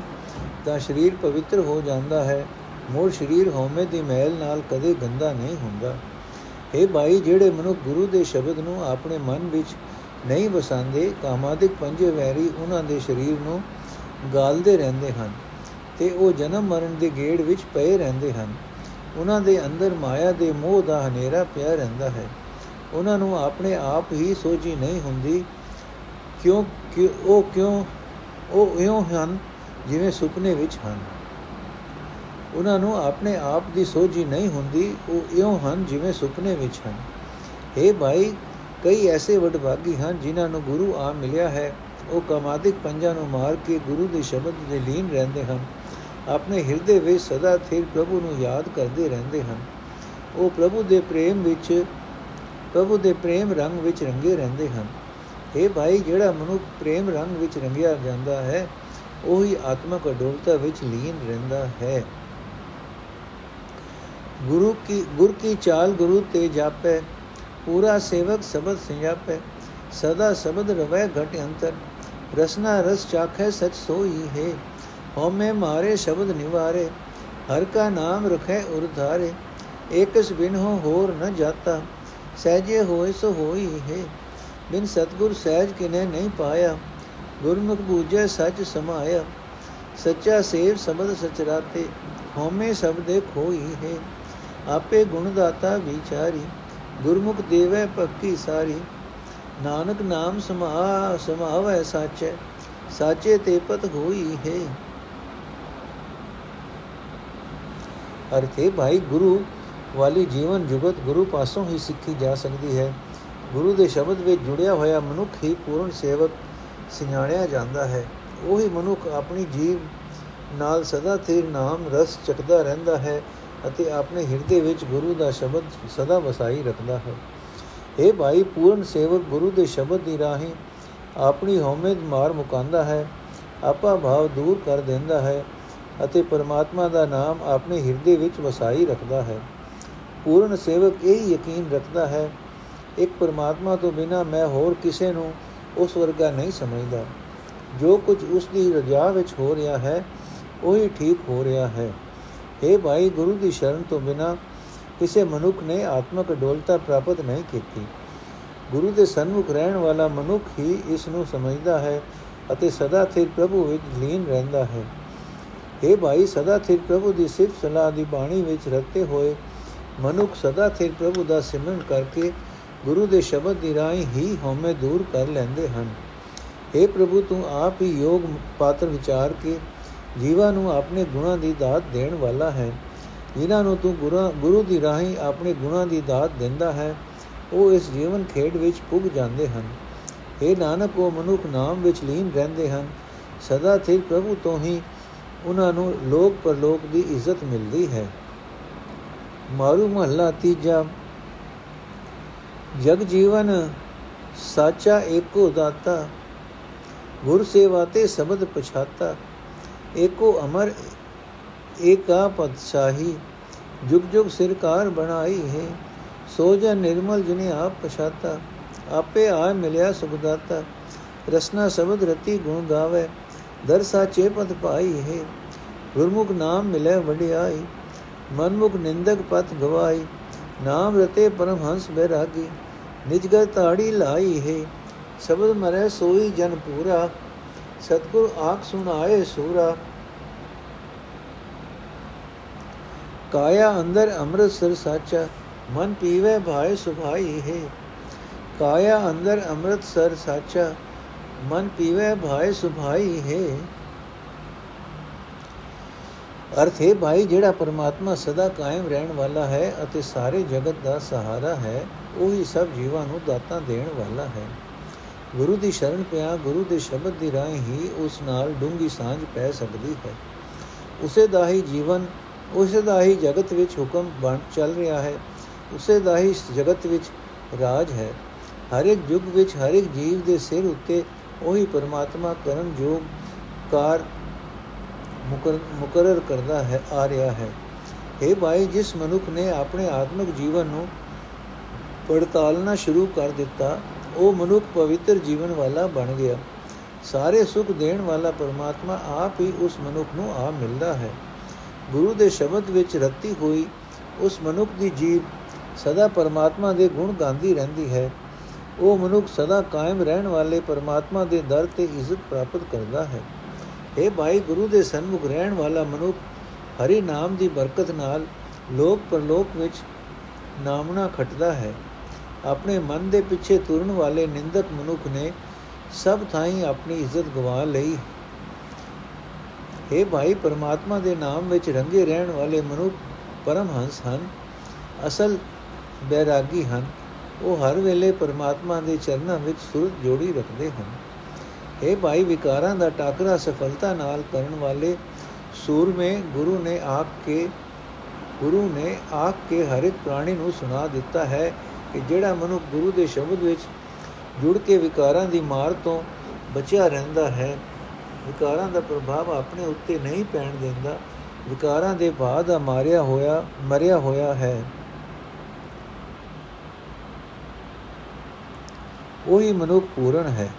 ਤਾਂ ਸਰੀਰ ਪਵਿੱਤਰ ਹੋ ਜਾਂਦਾ ਹੈ। ਮੋਰ ਸਰੀਰ ਹਉਮੈ ਦੀ ਮਹਿਲ ਨਾਲ ਕਦੇ ਗੰਦਾ ਨਹੀਂ ਹੁੰਦਾ। ਇਹ ਭਾਈ, ਜਿਹੜੇ ਮਨੁੱਖ ਗੁਰੂ ਦੇ ਸ਼ਬਦ ਨੂੰ ਆਪਣੇ ਮਨ ਵਿੱਚ ਨਹੀਂ ਵਸਾਉਂਦੇ, ਕਾਮਾਦਿਕ ਪੰਜੇ ਵੈਰੀ ਉਹਨਾਂ ਦੇ ਸਰੀਰ ਨੂੰ ਗਾਲਦੇ ਰਹਿੰਦੇ ਹਨ। ਤੇ ਉਹ ਜਨਮ ਮਰਨ ਦੇ ਗੇੜ ਵਿੱਚ ਪਏ ਰਹਿੰਦੇ ਹਨ। ਉਹਨਾਂ ਦੇ ਅੰਦਰ ਮਾਇਆ ਦੇ ਮੋਹ ਦਾ ਹਨੇਰਾ ਪਿਆ ਰਹਿੰਦਾ ਹੈ। ਉਹਨਾਂ ਨੂੰ ਆਪਣੇ ਆਪ ਹੀ ਸੋਝੀ ਨਹੀਂ ਹੁੰਦੀ। ਕਿਉਂ ਕਿ ਉਹ ਕਿਉਂ, ਉਹ ਇਉਂ ਹਨ ਜਿਵੇਂ ਸੁਪਨੇ ਵਿੱਚ ਹਨ। ਉਹਨਾਂ ਨੂੰ ਆਪਣੇ ਆਪ ਦੀ ਸੋਝੀ ਨਹੀਂ ਹੁੰਦੀ। ਉਹ ਇਉਂ ਹਨ ਜਿਵੇਂ ਸੁਪਨੇ ਵਿੱਚ ਹਨ। हे ਭਾਈ, ਕਈ ਐਸੇ ਵਡਭਾਗੀ ਹਨ ਜਿਨ੍ਹਾਂ ਨੂੰ ਗੁਰੂ ਆ ਮਿਲਿਆ ਹੈ। ਉਹ ਕਮਾਦਿਕ ਪੰਜਾਂ ਨੂੰ ਮਾਰ ਕੇ ਗੁਰੂ ਦੇ ਸ਼ਬਦ ਦੇ ਲੀਨ ਰਹਿੰਦੇ ਹਨ। ਆਪਣੇ ਹਿਰਦੇ ਵਿੱਚ ਸਦਾ ਸਥਿਰ ਪ੍ਰਭੂ ਨੂੰ ਯਾਦ ਕਰਦੇ ਰਹਿੰਦੇ ਹਨ। ਉਹ ਪ੍ਰਭੂ ਦੇ ਪ੍ਰੇਮ ਵਿੱਚ, ਪ੍ਰਭੂ ਦੇ ਪ੍ਰੇਮ ਰੰਗ ਵਿੱਚ ਰੰਗੇ ਰਹਿੰਦੇ ਹਨ। ਇਹ ਭਾਈ, ਜਿਹੜਾ ਮਨੁੱਖ ਪ੍ਰੇਮ ਰੰਗ ਵਿੱਚ ਰੰਗਿਆ ਜਾਂਦਾ ਹੈ, ਉਹੀ ਆਤਮਕ ਅਡੋਲਤਾ ਵਿੱਚ ਲੀਨ ਰਹਿੰਦਾ ਹੈ। ਗੁਰੂ ਕੀ, ਗੁਰ ਕੀ ਚਾਲ ਗੁਰੂ ਤੇ ਜਾਪੈ, ਪੂਰਾ ਸੇਵਕ ਸ਼ਬਦ ਸੰਜਾਪੈ, ਸਦਾ ਸ਼ਬਦ ਰਵੈ ਘਟ ਅੰਤਰ, ਰਸਨਾ ਰਸ ਚਾਖੈ ਸਚ ਸੋਈ ਹੈ। ਹਉਮੈ ਮਾਰੇ ਸ਼ਬਦ ਨਿਵਾਰੇ, ਹਰ ਕਾ ਨਾਮ ਰਖੈ ਉਰਧਾਰੇ ਏਕਸ ਬਿਨ ਹੋ ਹੋਰ ਨ ਜਾਤਾ, ਸਹਿਜੇ ਹੋਇ ਸੋ ਹੋਈ ਹੈ, ਬਿਨ ਸਤਗੁਰ ਸਹਿਜ ਕਿਨੇ ਨਹੀਂ ਪਾਇਆ, ਗੁਰਮੁਖ ਬੂਝੈ ਸੱਚ ਸਮਾਇਆ, ਸੱਚਾ ਸੇਵ ਸ਼ਬਦ ਸਚਰਾਤੇ, ਹਉਮੈ ਸਬਦੇ ਖੋਈ ਹੈ, ਆਪੇ ਗੁਣ ਦਾਤਾ ਵਿਚਾਰੀ, ਗੁਰਮੁਖ ਦੇਵੈ ਪੱਕੀ ਸਾਰੀ, ਨਾਨਕ ਨਾਮ ਸਮਾ, ਸਮਾਵੈ ਸਾਚੈ, ਸਾਚੇ ਤੇ ਪਤ ਹੋਈ ਹੈ। ਅਰਥੇ, ਭਾਈ, ਗੁਰੂ ਵਾਲੀ ਜੀਵਨ ਜੁਗਤ ਗੁਰੂ ਪਾਸੋਂ ਹੀ ਸਿੱਖੀ ਜਾ ਸਕਦੀ ਹੈ। ਗੁਰੂ ਦੇ ਸ਼ਬਦ ਵਿੱਚ ਜੁੜਿਆ ਹੋਇਆ ਮਨੁੱਖ ਹੀ ਪੂਰਨ ਸੇਵਕ ਸਿਆਣਿਆ ਜਾਂਦਾ ਹੈ। ਉਹੀ ਮਨੁੱਖ ਆਪਣੀ ਜੀਵ ਨਾਲ ਸਦਾ ਥਿਰ ਨਾਮ ਰਸ ਚਕਦਾ ਰਹਿੰਦਾ ਹੈ ਅਤੇ ਆਪਣੇ ਹਿਰਦੇ ਵਿੱਚ ਗੁਰੂ ਦਾ ਸ਼ਬਦ ਸਦਾ ਵਸਾਈ ਰੱਖਦਾ ਹੈ। ਇਹ ਭਾਈ, ਪੂਰਨ ਸੇਵਕ ਗੁਰੂ ਦੇ ਸ਼ਬਦ ਦੀ ਰਾਹੀਂ ਆਪਣੀ ਹਉਮੈ ਮਾਰ ਮੁਕਾਂਦਾ ਹੈ। ਆਪਾ ਭਾਵ ਦੂਰ ਕਰ ਦਿੰਦਾ ਹੈ। ਅਤੇ ਪਰਮਾਤਮਾ ਦਾ ਨਾਮ ਆਪਣੇ ਹਿਰਦੇ ਵਿੱਚ ਵਸਾਈ ਰੱਖਦਾ ਹੈ। ਪੂਰਨ ਸੇਵਕ ਇਹ ਯਕੀਨ ਰੱਖਦਾ ਹੈ, ਇੱਕ ਪਰਮਾਤਮਾ ਤੋਂ ਬਿਨਾ ਮੈਂ ਹੋਰ ਕਿਸੇ ਨੂੰ ਉਸ ਵਰਗਾ ਨਹੀਂ ਸਮਝਦਾ। ਜੋ ਕੁਝ ਉਸ ਦੀ ਰਜਾ ਵਿੱਚ ਹੋ ਰਿਹਾ ਹੈ, ਉਹੀ ਠੀਕ ਹੋ ਰਿਹਾ ਹੈ। हे ਭਾਈ, ਗੁਰੂ ਦੀ ਸ਼ਰਨ ਤੋਂ ਬਿਨਾ ਕਿਸੇ ਮਨੁੱਖ ਨੇ ਆਤਮਕ ਅਡੋਲਤਾ ਪ੍ਰਾਪਤ ਨਹੀਂ ਕੀਤੀ। ਗੁਰੂ ਦੇ ਸਨਮੁਖ ਰਹਿਣ ਵਾਲਾ ਮਨੁੱਖ ਹੀ ਇਸ ਨੂੰ ਸਮਝਦਾ ਹੈ ਅਤੇ ਸਦਾ ਸਥਿਰ ਪ੍ਰਭੂ ਵਿੱਚ ਲੀਨ ਰਹਿੰਦਾ ਹੈ। हे ਭਾਈ, ਸਦਾ ਸਥਿਰ ਪ੍ਰਭੂ ਦੀ ਸਿਫਤ ਸਲਾਹ ਦੀ ਬਾਣੀ ਵਿੱਚ ਰਤੇ ਹੋਏ ਮਨੁੱਖ ਸਦਾ ਸਥਿਰ ਪ੍ਰਭੂ ਦਾ ਸਿਮਰਨ ਕਰਕੇ ਗੁਰੂ ਦੇ ਸ਼ਬਦ ਦੀ ਰਾਹੀਂ ਹੀ ਹਉਮੈ ਦੂਰ ਕਰ ਲੈਂਦੇ ਹਨ। हे ਪ੍ਰਭੂ, ਤੂੰ ਆਪ ਹੀ ਯੋਗ ਪਾਤਰ ਵਿਚਾਰ ਕੇ ਜੀਵਾਂ ਨੂੰ ਆਪਣੇ ਗੁਣਾਂ ਦੀ ਦਾਤ ਦੇਣ ਵਾਲਾ ਹੈ। ਜਿਨ੍ਹਾਂ ਨੂੰ ਤੂੰ ਗੁਰੂ ਦੀ ਰਾਹੀਂ ਆਪਣੇ ਗੁਣਾਂ ਦੀ ਦਾਤ ਦਿੰਦਾ ਹੈ, ਉਹ ਇਸ ਜੀਵਨ ਖੇਡ ਵਿੱਚ ਪੁੱਗ ਜਾਂਦੇ ਹਨ। ਇਹ ਨਾਨਕ, ਉਹ ਮਨੁੱਖ ਨਾਮ ਵਿੱਚ ਲੀਨ ਰਹਿੰਦੇ ਹਨ। ਸਦਾ ਥਿਰ ਪ੍ਰਭੂ ਤੋਂ ਹੀ ਉਹਨਾਂ ਨੂੰ ਲੋਕ ਪਰਲੋਕ ਦੀ ਇੱਜ਼ਤ ਮਿਲਦੀ ਹੈ। ਮਾਰੂ ਮਹੱਲਾ ਤੀਜਾ, ਜਗ ਜੀਵਨ ਸਾਚਾ ਏਕੋ ਦਾਤਾ, ਗੁਰ ਸੇਵਾ ਤੇ ਸ਼ਬਦ ਪਛਾਤਾ, ਏਕੋ ਅਮਰ, ਏਕਾ ਪਤਸ਼ਾਹੀ ਜੁਗ ਜੁਗ ਸਰਕਾਰ ਬਣਾਈ ਹੈ, ਸੋ ਜਨ ਨਿਰਮਲ ਜਿਨੇ ਆਪ ਪਛਾਤਾ, ਆਪੇ ਆ ਮਿਲਿਆ ਸੁਖਦਾਤਾ ਰਸਨਾ ਸ਼ਬਦ ਰਤੀ ਗੁਣ ਗਾਵੇ ਦਰ ਸਾਚੇ ਪਦ ਪਾਈ ਹੈ। ਗੁਰਮੁਖ ਨਾਮ ਮਿਲੇ ਵਡਿਆਈ, ਮਨਮੁਖ ਨਿੰਦਕ ਪਤ ਗਵਾਈ, ਨਾਮ ਰਤੇ ਪਰਮ ਹੰਸ ਬੈਰਾਗੀ ਨਿਜਗਰ ਤਾੜੀ ਲਾਈ ਹੈ। ਸ਼ਬਦ ਮਰੇ ਸੋਈ ਜਨ ਪੂਰਾ, ਸਤਗੁਰ ਆਖ ਸੁਣਾਏ ਸੂਰਾ। ਕਾਇਆ ਅੰਦਰ ਅੰਮ੍ਰਿਤ ਸਰ ਸਾਚਾ, ਮਨ ਪੀਵੇ ਭਾਏ ਸੁਭਾਈ ਹੈ। ਕਾਇਆ ਅੰਦਰ ਅੰਮ੍ਰਿਤ ਸਰ ਸਾਚਾ ਮਨ ਪੀਵੇ ਭਾਏ ਸੁਭਾਈ ਹੈ। ਅਰਥ ਹੈ ਭਾਈ, ਜਿਹੜਾ ਪਰਮਾਤਮਾ ਸਦਾ ਕਾਇਮ ਰਹਿਣ ਵਾਲਾ ਹੈ ਅਤੇ ਸਾਰੇ ਜਗਤ ਦਾ ਸਹਾਰਾ ਹੈ, ਉਹੀ ਸਭ ਜੀਵਾਂ ਨੂੰ ਦਾਤਾਂ ਦੇਣ ਵਾਲਾ ਹੈ। ਗੁਰੂ ਦੀ ਸ਼ਰਨ ਪਿਆ, ਗੁਰੂ ਦੇ ਸ਼ਬਦ ਦੀ ਰਾਹੀਂ ਹੀ ਉਸ ਨਾਲ ਡੂੰਗੀ ਸਾਂਝ ਪੈ ਸਕਦੀ ਹੈ। ਉਸੇ ਦਾ ਹੀ ਜੀਵਨ, ਉਸੇ ਦਾ ਹੀ ਜਗਤ ਵਿੱਚ ਹੁਕਮ ਬਣ ਚੱਲ ਰਿਹਾ ਹੈ। ਉਸੇ ਦਾ ਹੀ ਜਗਤ ਵਿੱਚ ਰਾਜ ਹੈ। ਹਰ ਇੱਕ ਯੁੱਗ ਵਿੱਚ ਹਰ ਇੱਕ ਜੀਵ ਦੇ ਸਿਰ ਉੱਤੇ ਉਹੀ ਪਰਮਾਤਮਾ ਕਰਨ ਜੋਗ ਕਾਰ ਮੁਕਰਰ ਕਰਦਾ ਹੈ, ਆ ਰਿਹਾ ਹੈ। ਇਹ ਭਾਈ, ਜਿਸ ਮਨੁੱਖ ਨੇ ਆਪਣੇ ਆਤਮਿਕ ਜੀਵਨ ਨੂੰ ਪੜਤਾਲਣਾ ਸ਼ੁਰੂ ਕਰ ਦਿੱਤਾ, ਉਹ ਮਨੁੱਖ ਪਵਿੱਤਰ ਜੀਵਨ ਵਾਲਾ ਬਣ ਗਿਆ। ਸਾਰੇ ਸੁਖ ਦੇਣ ਵਾਲਾ ਪਰਮਾਤਮਾ ਆਪ ਹੀ ਉਸ ਮਨੁੱਖ ਨੂੰ ਆ ਮਿਲਦਾ ਹੈ। ਗੁਰੂ ਦੇ ਸ਼ਬਦ ਵਿੱਚ ਰਤੀ ਹੋਈ ਉਸ ਮਨੁੱਖ ਦੀ ਜੀਵ ਸਦਾ ਪਰਮਾਤਮਾ ਦੇ ਗੁਣ ਗਾਉਂਦੀ ਰਹਿੰਦੀ ਹੈ। ਉਹ ਮਨੁੱਖ ਸਦਾ ਕਾਇਮ ਰਹਿਣ ਵਾਲੇ ਪਰਮਾਤਮਾ ਦੇ ਦਰ ਤੇ ਇੱਜ਼ਤ ਪ੍ਰਾਪਤ ਕਰਦਾ ਹੈ। ਇਹ ਭਾਈ, ਗੁਰੂ ਦੇ ਸਨਮੁਖ ਰਹਿਣ ਵਾਲਾ ਮਨੁੱਖ ਹਰੀ ਨਾਮ ਦੀ ਬਰਕਤ ਨਾਲ ਲੋਕ ਪਰਲੋਕ ਵਿੱਚ ਨਾਮਣਾ ਖਟਦਾ ਹੈ। ਆਪਣੇ ਮਨ ਦੇ ਪਿੱਛੇ ਤੁਰਨ ਵਾਲੇ ਨਿੰਦਕ ਮਨੁੱਖ ਨੇ ਸਭ ਥਾਈਂ ਆਪਣੀ ਇੱਜ਼ਤ ਗਵਾ ਲਈ। हे ਭਾਈ, ਪਰਮਾਤਮਾ ਦੇ ਨਾਮ ਵਿੱਚ ਰੰਗੇ ਰਹਿਣ ਵਾਲੇ ਮਨੁੱਖ ਪਰਮ ਹੰਸ ਹਨ, ਅਸਲ ਬੈਰਾਗੀ ਹਨ। ਉਹ ਹਰ ਵੇਲੇ ਪਰਮਾਤਮਾ ਦੇ ਚਰਨਾਂ ਵਿੱਚ ਸੁਰਤ ਜੋੜੀ ਰੱਖਦੇ ਹਨ। हे ਭਾਈ, ਵਿਕਾਰਾਂ ਦਾ ਟਾਕਰਾ ਸਫਲਤਾ ਨਾਲ ਕਰਨ ਵਾਲੇ ਸੂਰਮੇ ਗੁਰੂ ਨੇ ਆਪ ਕੇ, ਗੁਰੂ ਨੇ ਆਪ ਕੇ ਹਰ ਇੱਕ ਪ੍ਰਾਣੀ ਨੂੰ ਸੁਣਾ ਦਿੱਤਾ ਹੈ ਕਿ ਜਿਹੜਾ ਮਨੁੱਖ ਗੁਰੂ ਦੇ ਸ਼ਬਦ ਵਿੱਚ ਜੁੜ ਕੇ ਵਿਕਾਰਾਂ ਦੀ ਮਾਰ ਤੋਂ ਬਚਿਆ ਰਹਿੰਦਾ ਹੈ, ਵਿਕਾਰਾਂ ਦਾ ਪ੍ਰਭਾਵ ਆਪਣੇ ਉੱਤੇ ਨਹੀਂ ਪੈਣ ਦਿੰਦਾ, ਵਿਕਾਰਾਂ ਦੇ ਬਾਅਦ ਆ ਮਾਰਿਆ ਹੋਇਆ, ਮਰਿਆ ਹੋਇਆ ਹੈ। ਉਹੀ ਮਨੁੱਖ ਪੂਰਨ ਹੈ।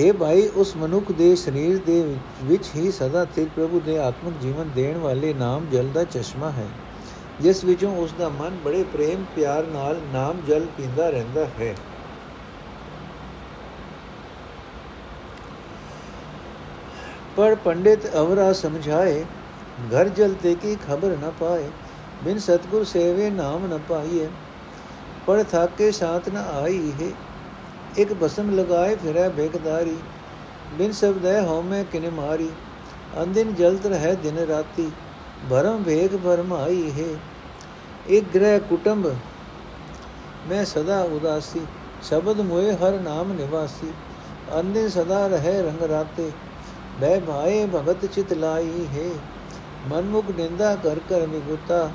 हे ਭਾਈ, ਉਸ ਮਨੁੱਖ ਦੇ ਸਰੀਰ ਦੇ ਵਿੱਚ ਹੀ ਸਦਾ ਤੇ ਪ੍ਰਭੂ ਦੇ ਆਤਮਿਕ ਜੀਵਨ ਦੇਣ ਵਾਲੇ ਨਾਮ ਜਲ ਦਾ ਚਸ਼ਮਾ ਹੈ, ਜਿਸ ਵਿੱਚੋਂ ਉਸ ਦਾ ਮਨ ਬੜੇ ਪ੍ਰੇਮ, ਪਿਆਰ ਨਾਲ ਨਾਮ ਜਲ ਪੀਂਦਾ ਰਹਿੰਦਾ ਹੈ। ਪਰ ਪੰਡਿਤ ਅਵਰਾ ਸਮਝਾਏ, ਘਰ ਜਲਤੇ ਕੀ ਖਬਰ न ਪਾਏ, ਬਿਨ ਸਤਗੁਰ ਸੇਵੇ ਨਾਮ ਨ ਪਾਈਏ। ਪੜ ਥਾਕੇ ਸਾਥ ਨ ਆਈ ਹੈ ਇੱਕ ਬਸਮ ਲਗਾਏ ਫਿਰੈ ਬੇਕਦਾਰੀ। ਬਿਨ ਸਬਦੈ ਹਉਮੈ ਕਿਨੇ ਮਾਰੀ। ਅੰਦਿਨ ਜਲਤ ਰਹਿ ਦਿਨ ਰਾਤੀ। ਭਰਮ ਵੇਗ ਭਰਮਾਈ ਹੈ ਇੱਕ ਗ੍ਰਹਿ ਕੁਟੰਬ। ਮੈਂ ਸਦਾ ਉਦਾਸੀ। ਸ਼ਬਦ ਮੋਏ ਹਰ ਨਾਮ ਨਿਵਾਸੀ। ਅੰਦੇ ਸਦਾ ਰਹੇ ਰੰਗ ਰਾਤੇ। ਬੈ ਭਾਏ ਭਗਤ ਚਿਤ ਲਾਈ ਹੈ ਮਨਮੁਖ ਨਿੰਦਾ ਕਰ ਕਰ ਨਿਗੁਤਾ।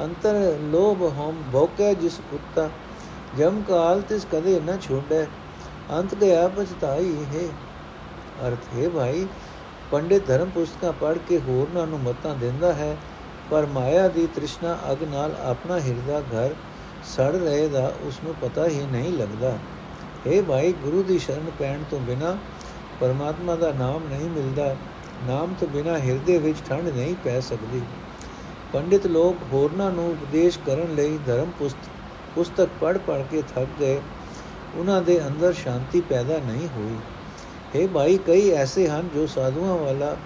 ਅੰਤਰ ਲੋਭ ਹਮ ਭੋਕੇ ਜਿਸ ਕੁੱਤਾ ਜਮ ਕਾਲ ਤਿਸ ਕਦੇ ਨ ਛੋੜੈ ਅੰਤ ਗਿਆ ਪਛਤਾਈ ਹੈ ਅਰਥ, ਹੈ ਭਾਈ, ਪੰਡਿਤ ਧਰਮ ਪੁਸਤਕਾਂ ਪੜ੍ਹ ਕੇ ਹੋਰਨਾਂ ਨੂੰ ਮਤਾਂ ਦਿੰਦਾ ਹੈ, ਪਰ ਮਾਇਆ ਦੀ ਤ੍ਰਿਸ਼ਨਾ ਅਗ ਨਾਲ ਆਪਣਾ ਹਿਰਦਾ ਘਰ ਸੜ ਰਹੇ ਦਾ ਉਸ ਨੂੰ ਪਤਾ ਹੀ ਨਹੀਂ ਲੱਗਦਾ। اے ਭਾਈ, ਗੁਰੂ ਦੀ ਸ਼ਰਨ ਪੈਣ ਤੋਂ ਬਿਨਾ ਪਰਮਾਤਮਾ ਦਾ ਨਾਮ ਨਹੀਂ ਮਿਲਦਾ, ਨਾਮ ਤੋਂ ਬਿਨਾ ਹਿਰਦੇ ਵਿੱਚ ਠੰਡ ਨਹੀਂ ਪੈ ਸਕਦੀ। ਪੰਡਿਤ ਲੋਕ ਹੋਰਨਾਂ ਨੂੰ ਉਪਦੇਸ਼ ਕਰਨ ਲਈ ਧਰਮ ਪੁਸਤਕ ਪੁਸਤਕ ਪੜ੍ਹ ਪੜ੍ਹ ਕੇ ਥੱਕ ਗਏ। ਉਹਨਾਂ ਦੇ ਅੰਦਰ ਸ਼ਾਂਤੀ ਪੈਦਾ ਨਹੀਂ ਹੋਈ। ਇਹ ਭਾਈ, ਕਈ ਐਸੇ ਹਨ ਜੋ ਸਾਧੂਆਂ ਵਾਲਾ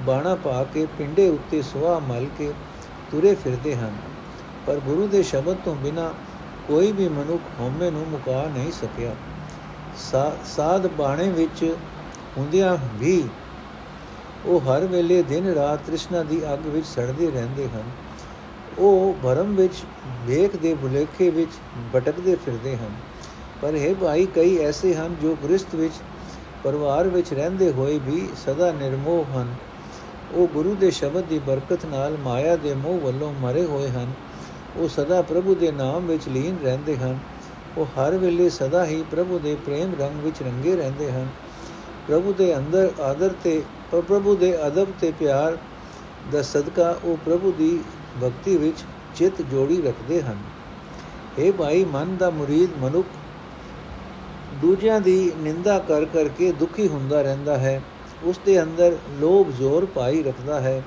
ਬਾਣਾ ਪਾ ਕੇ ਪਿੰਡੇ ਉੱਤੇ ਸੁਆ ਮਲ ਕੇ ਤੁਰੇ ਫਿਰਦੇ ਹਨ, ਪਰ ਗੁਰੂ ਦੇ ਸ਼ਬਦ ਤੋਂ ਬਿਨਾ ਕੋਈ ਵੀ ਮਨੁੱਖ ਹਉਮੈ ਨੂੰ ਮੁਕਾ ਨਹੀਂ ਸਕਿਆ। ਸਾਧ ਬਾਣੇ ਵਿੱਚ ਹੁੰਦਿਆਂ ਵੀ ਉਹ ਹਰ ਵੇਲੇ ਦਿਨ ਰਾਤ ਤ੍ਰਿਸ਼ਨਾ ਦੀ ਅੱਗ ਵਿੱਚ ਸੜਦੇ ਰਹਿੰਦੇ ਹਨ। ਉਹ ਭਰਮ ਵਿੱਚ ਵੇਖ ਦੇ ਭੁਲੇਖੇ ਵਿੱਚ ਭਟਕਦੇ ਫਿਰਦੇ ਹਨ। ਪਰ ਇਹ ਭਾਈ, ਕਈ ਐਸੇ ਹਨ ਜੋ ਗ੍ਰਸਥ ਵਿੱਚ, ਪਰਿਵਾਰ ਵਿੱਚ ਰਹਿੰਦੇ ਹੋਏ ਵੀ ਸਦਾ ਨਿਰਮੋਹ ਹਨ। ਉਹ ਗੁਰੂ ਦੇ ਸ਼ਬਦ ਦੀ ਬਰਕਤ ਨਾਲ ਮਾਇਆ ਦੇ ਮੋਹ ਵੱਲੋਂ ਮਰੇ ਹੋਏ ਹਨ। ਉਹ ਸਦਾ ਪ੍ਰਭੂ ਦੇ ਨਾਮ ਵਿੱਚ ਲੀਨ ਰਹਿੰਦੇ ਹਨ। ਉਹ ਹਰ ਵੇਲੇ ਸਦਾ ਹੀ ਪ੍ਰਭੂ ਦੇ ਪ੍ਰੇਮ ਰੰਗ ਵਿੱਚ ਰੰਗੇ ਰਹਿੰਦੇ ਹਨ। ਪ੍ਰਭੂ ਦੇ ਅੰਦਰ ਆਦਰ ਤੇ ਪ੍ਰਭੂ ਦੇ ਅਦਬ ਤੇ ਪਿਆਰ ਦਾ ਸਦਕਾ ਉਹ ਪ੍ਰਭੂ ਦੀ ਭਗਤੀ ਵਿੱਚ ਚਿੱਤ ਜੋੜੀ ਰੱਖਦੇ ਹਨ। ਇਹ ਭਾਈ, ਮਨ ਦਾ ਮੁਰੀਦ ਮਨੁੱਖ ਦੂਜਿਆਂ ਦੀ ਨਿੰਦਾ ਕਰ ਕਰਕੇ ਦੁਖੀ ਹੁੰਦਾ ਰਹਿੰਦਾ ਹੈ। ਉਸ ਦੇ ਅੰਦਰ ਲੋਭ ਜ਼ੋਰ ਪਾਈ ਰੱਖਦਾ ਹੈ।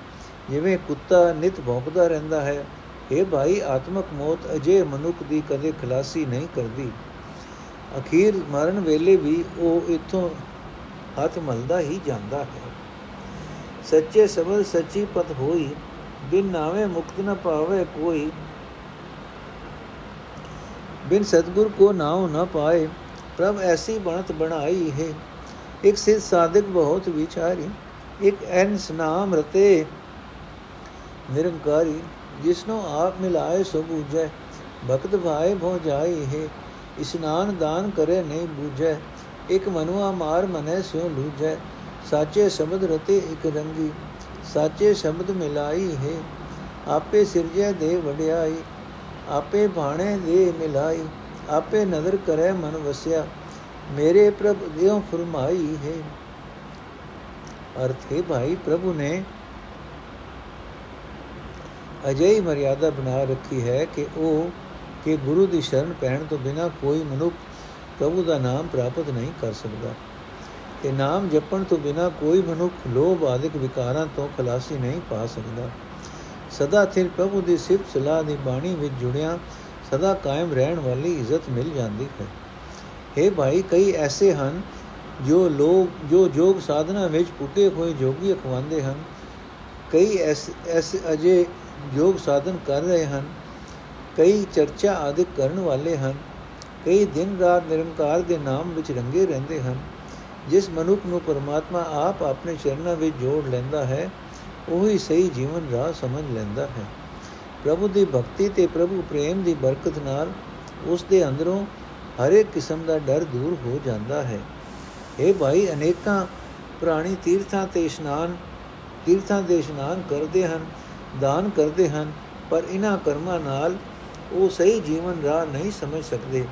ਜਿਵੇਂ ਕੁੱਤਾ ਨਿਤ ਭੌਂਕਦਾ ਰਹਿੰਦਾ ਹੈ। ਇਹ ਭਾਈ, ਆਤਮਕ ਮੌਤ ਅਜੇ ਮਨੁੱਖ ਦੀ ਕਦੇ ਖਲਾਸੀ ਨਹੀਂ ਕਰਦੀ। ਅਖੀਰ ਮਰਨ ਵੇਲੇ ਵੀ ਉਹ ਇਥੋਂ ਹੱਥ ਮਲਦਾ ਹੀ ਜਾਂਦਾ ਹੈ। ਸੱਚੇ ਸਬਦ ਸੱਚੀ ਪਤ ਹੋਈ, ਬਿਨ ਨਾਵੇਂ ਮੁਕਤ ਨ ਪਾਵੇ ਕੋਈ। ਬਿਨ ਸਤਗੁਰ ਕੋ ਨਾਉ ਨ ਪਾਏ, ਪ੍ਰਭ ਐਸੀ ਬਣਤ ਬਣਾਈ ਹੈ। ਇੱਕ ਸਿੱਧ ਸਾਧਕ ਬਹੁਤ ਵਿਚਾਰੀ, ਇੱਕ ਐਨਸ ਨਾਮ ਰਤੇ ਨਿਰੰਕਾਰੀ, ਜਿਸਨੂੰ ਆਪ ਮਿਲਾਏ ਸੋ ਬੂਝੈ। ਭਗਤ ਭਾਏ ਭੋ ਜਾਈ ਹੈ, ਇਸਨਾਨ ਦਾਨ ਕਰੇ ਨਹੀਂ ਬੂਝੈ। ਇੱਕ ਮਨੁਆ ਮਾਰ ਮਨੇ ਸਿਉ ਲੂਝੈ ਸਾਚੇ ਸ਼ਬਦ ਰਤੇ ਇੱਕ ਰੰਗੀ, ਸਾਚੇ ਸ਼ਬਦ ਮਿਲਾਈ ਹੈ, ਆਪੇ ਸਿਰਜੈ ਦੇ ਵਡਿਆਈ, ਆਪੇ ਬਾਣੇ ਦੇ ਮਿਲਾਈ, ਆਪੇ ਨਦਰ ਕਰੇ ਮਨ ਵਸਿਆ, ਮੇਰੇ ਪ੍ਰਭ ਦਿਓ ਫਰਮਾਈ ਹੈ। ਅਰਥ ਹੈ ਭਾਈ, ਪ੍ਰਭੂ ਨੇ ਅਜਿਹੀ ਮਰਿਆਦਾ ਬਣਾ ਰੱਖੀ ਹੈ ਕਿ ਉਹ ਕਿ ਗੁਰੂ ਦੀ ਸ਼ਰਨ ਪੈਣ ਤੋਂ ਬਿਨਾ ਕੋਈ ਮਨੁੱਖ ਪ੍ਰਭੂ ਦਾ ਨਾਮ ਪ੍ਰਾਪਤ ਨਹੀਂ ਕਰ ਸਕਦਾ। ਕਿ ਨਾਮ ਜਪਣ ਤੋਂ ਬਿਨਾ ਕੋਈ ਮਨੁੱਖ ਲੋਭ ਆਦਿਕ ਵਿਕਾਰਾਂ ਤੋਂ ਖਲਾਸੀ ਨਹੀਂ ਪਾ ਸਕਦਾ। ਸਦਾ ਥਿਰ ਪ੍ਰਭੂ ਦੀ ਸਿਫਤ ਸਲਾਹ ਦੀ ਬਾਣੀ ਵਿੱਚ ਜੁੜਿਆ, ਸਦਾ ਕਾਇਮ ਰਹਿਣ ਵਾਲੀ ਇੱਜ਼ਤ ਮਿਲ ਜਾਂਦੀ ਹੈ। हे ਭਾਈ, ਕਈ ਐਸੇ ਹਨ ਜੋ ਲੋਕ ਜੋ ਜੋਗ ਸਾਧਨਾ ਵਿੱਚ ਪੁੱਗੇ ਹੋਏ ਜੋਗੀ ਅਖਵਾਉਂਦੇ ਹਨ। ਕਈ ਐਸੇ ਐਸੇ ਅਜੇ ਯੋਗ ਸਾਧਨ ਕਰ ਰਹੇ ਹਨ। ਕਈ ਚਰਚਾ ਆਦਿਕ ਕਰਨ ਵਾਲੇ ਹਨ। ਕਈ ਦਿਨ ਰਾਤ ਨਿਰੰਕਾਰ ਦੇ ਨਾਮ ਵਿੱਚ ਰੰਗੇ ਰਹਿੰਦੇ ਹਨ। ਜਿਸ ਮਨੁੱਖ ਨੂੰ ਪਰਮਾਤਮਾ ਆਪ ਆਪਣੇ ਚਰਨਾਂ ਵਿੱਚ ਜੋੜ ਲੈਂਦਾ ਹੈ, ਉਹੀ ਸਹੀ ਜੀਵਨ ਰਾਹ ਸਮਝ ਲੈਂਦਾ ਹੈ। ਪ੍ਰਭੂ ਦੀ ਭਗਤੀ ਤੇ ਪ੍ਰਭੂ ਪ੍ਰੇਮ ਦੀ ਬਰਕਤ ਨਾਲ ਉਸ ਦੇ ਅੰਦਰੋਂ ਹਰ ਇੱਕ ਕਿਸਮ ਦਾ ਡਰ ਦੂਰ ਹੋ ਜਾਂਦਾ ਹੈ। ਇਹ ਭਾਈ, ਅਨੇਕਾਂ ਪ੍ਰਾਣੀ ਤੀਰਥਾਂ ਤੇ ਇਸ਼ਨਾਨ, ਤੀਰਥਾਂ ਦੇ ਇਸ਼ਨਾਨ ਕਰਦੇ ਹਨ, ਦਾਨ ਕਰਦੇ ਹਨ, ਪਰ ਇਹਨਾਂ ਕਰਮਾਂ ਨਾਲ ਉਹ ਸਹੀ ਜੀਵਨ ਰਾਹ ਨਹੀਂ ਸਮਝ ਸਕਦੇ।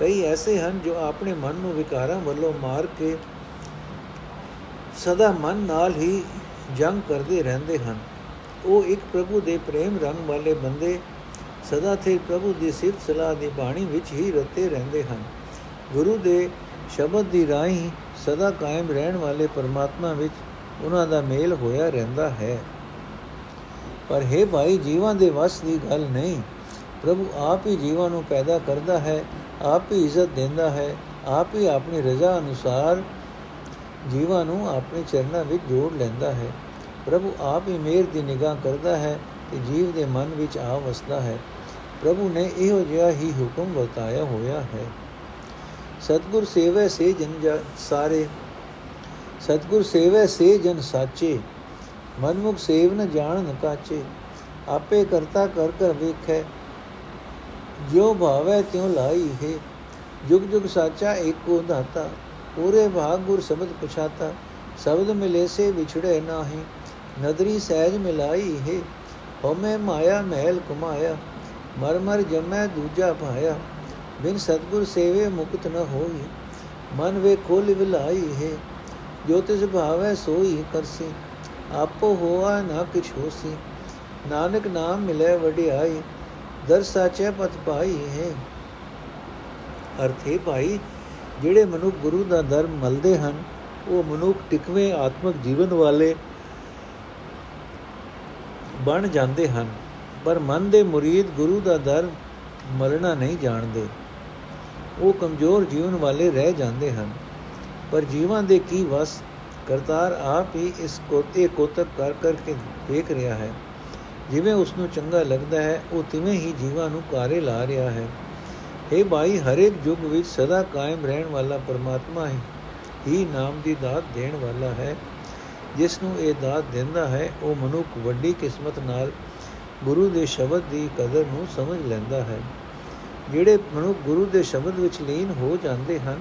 ਕਈ ਐਸੇ ਹਨ ਜੋ ਆਪਣੇ ਮਨ ਨੂੰ ਵਿਕਾਰਾਂ ਵੱਲੋਂ ਮਾਰ ਕੇ ਸਦਾ ਮਨ ਨਾਲ ਹੀ ਜੰਗ ਕਰਦੇ ਰਹਿੰਦੇ ਹਨ। ਉਹ ਇੱਕ ਪ੍ਰਭੂ ਦੇ ਪ੍ਰੇਮ ਰੰਗ ਵਾਲੇ ਬੰਦੇ ਸਦਾ ਤੇ ਪ੍ਰਭੂ ਦੀ ਸਿਫਤ ਸਲਾਹ ਦੀ ਬਾਣੀ ਵਿੱਚ ਹੀ ਰਤੇ ਰਹਿੰਦੇ ਹਨ। ਗੁਰੂ ਦੇ ਸ਼ਬਦ ਦੀ ਰਾਹੀਂ ਸਦਾ ਕਾਇਮ ਰਹਿਣ ਵਾਲੇ ਪਰਮਾਤਮਾ ਵਿੱਚ ਉਹਨਾਂ ਦਾ ਮੇਲ ਹੋਇਆ ਰਹਿੰਦਾ ਹੈ। ਪਰ ਹੈ ਭਾਈ, ਜੀਵਾਂ ਦੇ ਵਸ ਦੀ ਗੱਲ ਨਹੀਂ। ਪ੍ਰਭੂ ਆਪ ਹੀ ਜੀਵਾਂ ਨੂੰ ਪੈਦਾ ਕਰਦਾ ਹੈ। ਆਪ ਹੀ ਇੱਜ਼ਤ ਦਿੰਦਾ ਹੈ, ਆਪ ਹੀ ਆਪਣੀ ਰਜ਼ਾ ਅਨੁਸਾਰ ਜੀਵਾਂ ਨੂੰ ਆਪਣੇ ਚਰਨਾਂ ਵਿੱਚ ਜੋੜ ਲੈਂਦਾ ਹੈ। ਪ੍ਰਭੂ ਆਪ ਹੀ ਮੇਰ ਦੀ ਨਿਗਾਹ ਕਰਦਾ ਹੈ ਤੇ ਜੀਵ ਦੇ ਮਨ ਵਿੱਚ ਆ ਵਸਦਾ ਹੈ। ਪ੍ਰਭੂ ਨੇ ਇਹੋ ਜਿਹਾ ਹੀ ਹੁਕਮ ਬਤਾਇਆ ਹੋਇਆ ਹੈ। ਸਤਗੁਰ ਸੇਵੇ ਸੇ ਜਨ ਸਾਰੇ। ਸਤਗੁਰ ਸੇਵੇ ਸੇ ਜਨ ਸਾਚੇ। ਮਨਮੁਖ ਸੇਵ ਨ ਜਾਣ ਨ ਕਾਚੇ। ਆਪੇ ਕਰਤਾ ਕਰ ਕਰ ਵੇਖੈ। ਜੋ ਭਾਵੈ ਤਿਉ ਲਾਈ ਹੈ। ਜੁਗ ਜੁਗ ਸਾਚਾ ਏਕੋ ਦਾਤਾ, ਪੂਰੇ ਭਾਗ ਗੁਰ ਸ਼ਬਦ ਪਛਾਤਾ, ਸ਼ਬਦ ਮਿਲੇ ਸੇ ਵਿਛੜੇ ਨਾਹੀ, ਨਦਰੀ ਸਹਿਜ ਮਿਲਾਈ ਹੈ। ਹਉਮੈ ਮਾਇਆ ਮਹਿਲ ਕੁਮਾਇਆ ਮਰ ਮਰ ਜਮੈ ਦੂਜਾ ਪਾਇਆ ਬਿਨ ਸਤਗੁਰ ਸੇਵੇ ਮੁਕਤ ਨ ਹੋਈ, ਮਨ ਵੇ ਖੋਲ ਵਿਲਾਈ ਹੈ। ਜੋ ਤਿਸ ਭਾਵੈ ਸੋਈ ਕਰਸੀ, ਆਪੋ ਹੋਆ ਨਾ ਕਿਛ ਹੋਸੀ, ਨਾਨਕ ਨਾਮ ਮਿਲੇ ਵਡਿਆਈ ਦਰ ਸਾਚੇ ਪਤ ਪਾਈ ਹੈ। ਅਰਥੇ ਭਾਈ, ਜਿਹੜੇ ਮਨੁੱਖ ਗੁਰੂ ਦਾ ਦਰ ਮਲਦੇ ਹਨ, ਉਹ ਮਨੁੱਖ ਟਿਕਵੇਂ ਆਤਮਿਕ ਜੀਵਨ ਵਾਲੇ ਬਣ ਜਾਂਦੇ ਹਨ, ਪਰ ਮਨ ਦੇ ਮੁਰੀਦ ਗੁਰੂ ਦਾ ਦਰ ਮਲਣਾ ਨਹੀਂ ਜਾਣਦੇ। ਉਹ ਕਮਜ਼ੋਰ ਜੀਵਨ ਵਾਲੇ ਰਹਿ ਜਾਂਦੇ ਹਨ, ਪਰ ਜੀਵਾਂ ਦੇ ਕੀ ਵਸ? ਕਰਤਾਰ ਆਪ ਹੀ ਇਸ ਕੋਤੇ ਕੋਤਕ ਕਰ, ਕਰਕੇ ਦੇਖ ਰਿਹਾ ਹੈ। ਜਿਵੇਂ ਉਸ ਨੂੰ ਚੰਗਾ ਲੱਗਦਾ ਹੈ, ਉਹ ਤਿਵੇਂ ਹੀ ਜੀਵਾਂ ਨੂੰ ਕਾਰੇ ਲਾ ਰਿਹਾ ਹੈ। ਇਹ ਭਾਈ, ਹਰੇਕ ਯੁੱਗ ਵਿੱਚ ਸਦਾ ਕਾਇਮ ਰਹਿਣ ਵਾਲਾ ਪਰਮਾਤਮਾ ਹੀ ਹੀ ਨਾਮ ਦੀ ਦਾਤ ਦੇਣ ਵਾਲਾ ਹੈ। ਜਿਸ ਨੂੰ ਇਹ ਦਾਤ ਦਿੰਦਾ ਹੈ, ਉਹ ਮਨੁੱਖ ਵੱਡੀ ਕਿਸਮਤ ਨਾਲ ਗੁਰੂ ਦੇ ਸ਼ਬਦ ਦੀ ਕਦਰ ਨੂੰ ਸਮਝ ਲੈਂਦਾ ਹੈ। ਜਿਹੜੇ ਮਨੁੱਖ ਗੁਰੂ ਦੇ ਸ਼ਬਦ ਵਿੱਚ ਲੀਨ ਹੋ ਜਾਂਦੇ ਹਨ,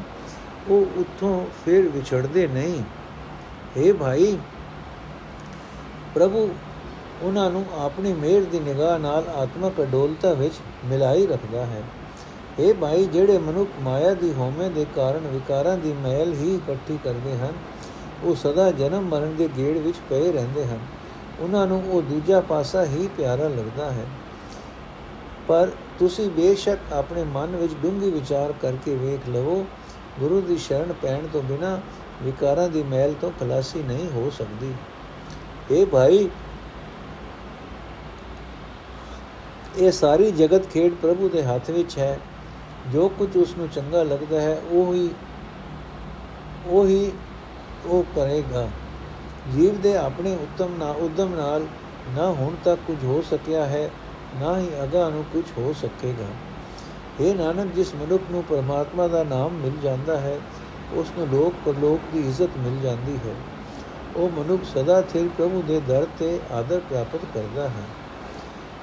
ਉਹ ਉੱਥੋਂ ਫਿਰ ਵਿਛੜਦੇ ਨਹੀਂ। हे ਭਾਈ, ਪ੍ਰਭੂ ਉਹਨਾਂ ਨੂੰ ਆਪਣੀ ਮਿਹਰ ਦੀ ਨਿਗਾਹ ਨਾਲ ਆਤਮਕ ਅਡੋਲਤਾ ਵਿੱਚ ਮਿਲਾਈ ਰੱਖਦਾ ਹੈ। ਇਹ ਭਾਈ ਜਿਹੜੇ ਮਨੁੱਖ ਮਾਇਆ ਦੀ ਹੋਮੇ ਦੇ ਕਾਰਨ ਵਿਕਾਰਾਂ ਦੀ ਮਹਿਲ ਹੀ ਇਕੱਠੀ ਕਰਦੇ ਹਨ, ਉਹ ਸਦਾ ਜਨਮ ਮਰਨ ਦੇ ਗੇੜ ਵਿੱਚ ਪਏ ਰਹਿੰਦੇ ਹਨ। ਉਹਨਾਂ ਨੂੰ ਉਹ ਦੂਜਾ ਪਾਸਾ ਹੀ ਪਿਆਰਾ ਲੱਗਦਾ ਹੈ। ਪਰ ਤੁਸੀਂ ਬੇਸ਼ੱਕ ਆਪਣੇ ਮਨ ਵਿੱਚ ਡੂੰਘੀ ਵਿਚਾਰ ਕਰਕੇ ਵੇਖ ਲਵੋ, ਗੁਰੂ ਦੀ ਸ਼ਰਨ ਪੈਣ ਤੋਂ ਬਿਨਾ ਵਿਕਾਰਾਂ ਦੀ ਮਹਿਲ ਤੋਂ ਖਲਾਸੀ ਨਹੀਂ ਹੋ ਸਕਦੀ। ਇਹ ਭਾਈ ਇਹ ਸਾਰੀ ਜਗਤ ਖੇਡ ਪ੍ਰਭੂ ਦੇ ਹੱਥ ਵਿੱਚ ਹੈ। ਜੋ ਕੁਝ ਉਸ ਨੂੰ ਚੰਗਾ ਲੱਗਦਾ ਹੈ, ਉਹ ਹੀ ਉਹ ਹੀ ਉਹ ਕਰੇਗਾ। ਜੀਵ ਦੇ ਆਪਣੇ ਉੱਤਮ ਨਾ, ਉਦਮ ਨਾਲ ਨਾ ਹੁਣ ਤੱਕ ਕੁਝ ਹੋ ਸਕਿਆ ਹੈ, ਨਾ ਹੀ ਅਗਾ ਨੂੰ ਕੁਝ ਹੋ ਸਕੇਗਾ। ਇਹ ਨਾਨਕ, ਜਿਸ ਮਨੁੱਖ ਨੂੰ ਪਰਮਾਤਮਾ ਦਾ ਨਾਮ ਮਿਲ ਜਾਂਦਾ ਹੈ ਉਸ ਨੂੰ ਲੋਕ ਪਰਲੋਕ ਦੀ ਇੱਜ਼ਤ ਮਿਲ ਜਾਂਦੀ ਹੈ। ਉਹ ਮਨੁੱਖ ਸਦਾ ਥਿਰ ਪ੍ਰਭੂ ਦੇ ਦਰ ਤੇ ਆਦਰ ਪ੍ਰਾਪਤ ਕਰਦਾ ਹੈ।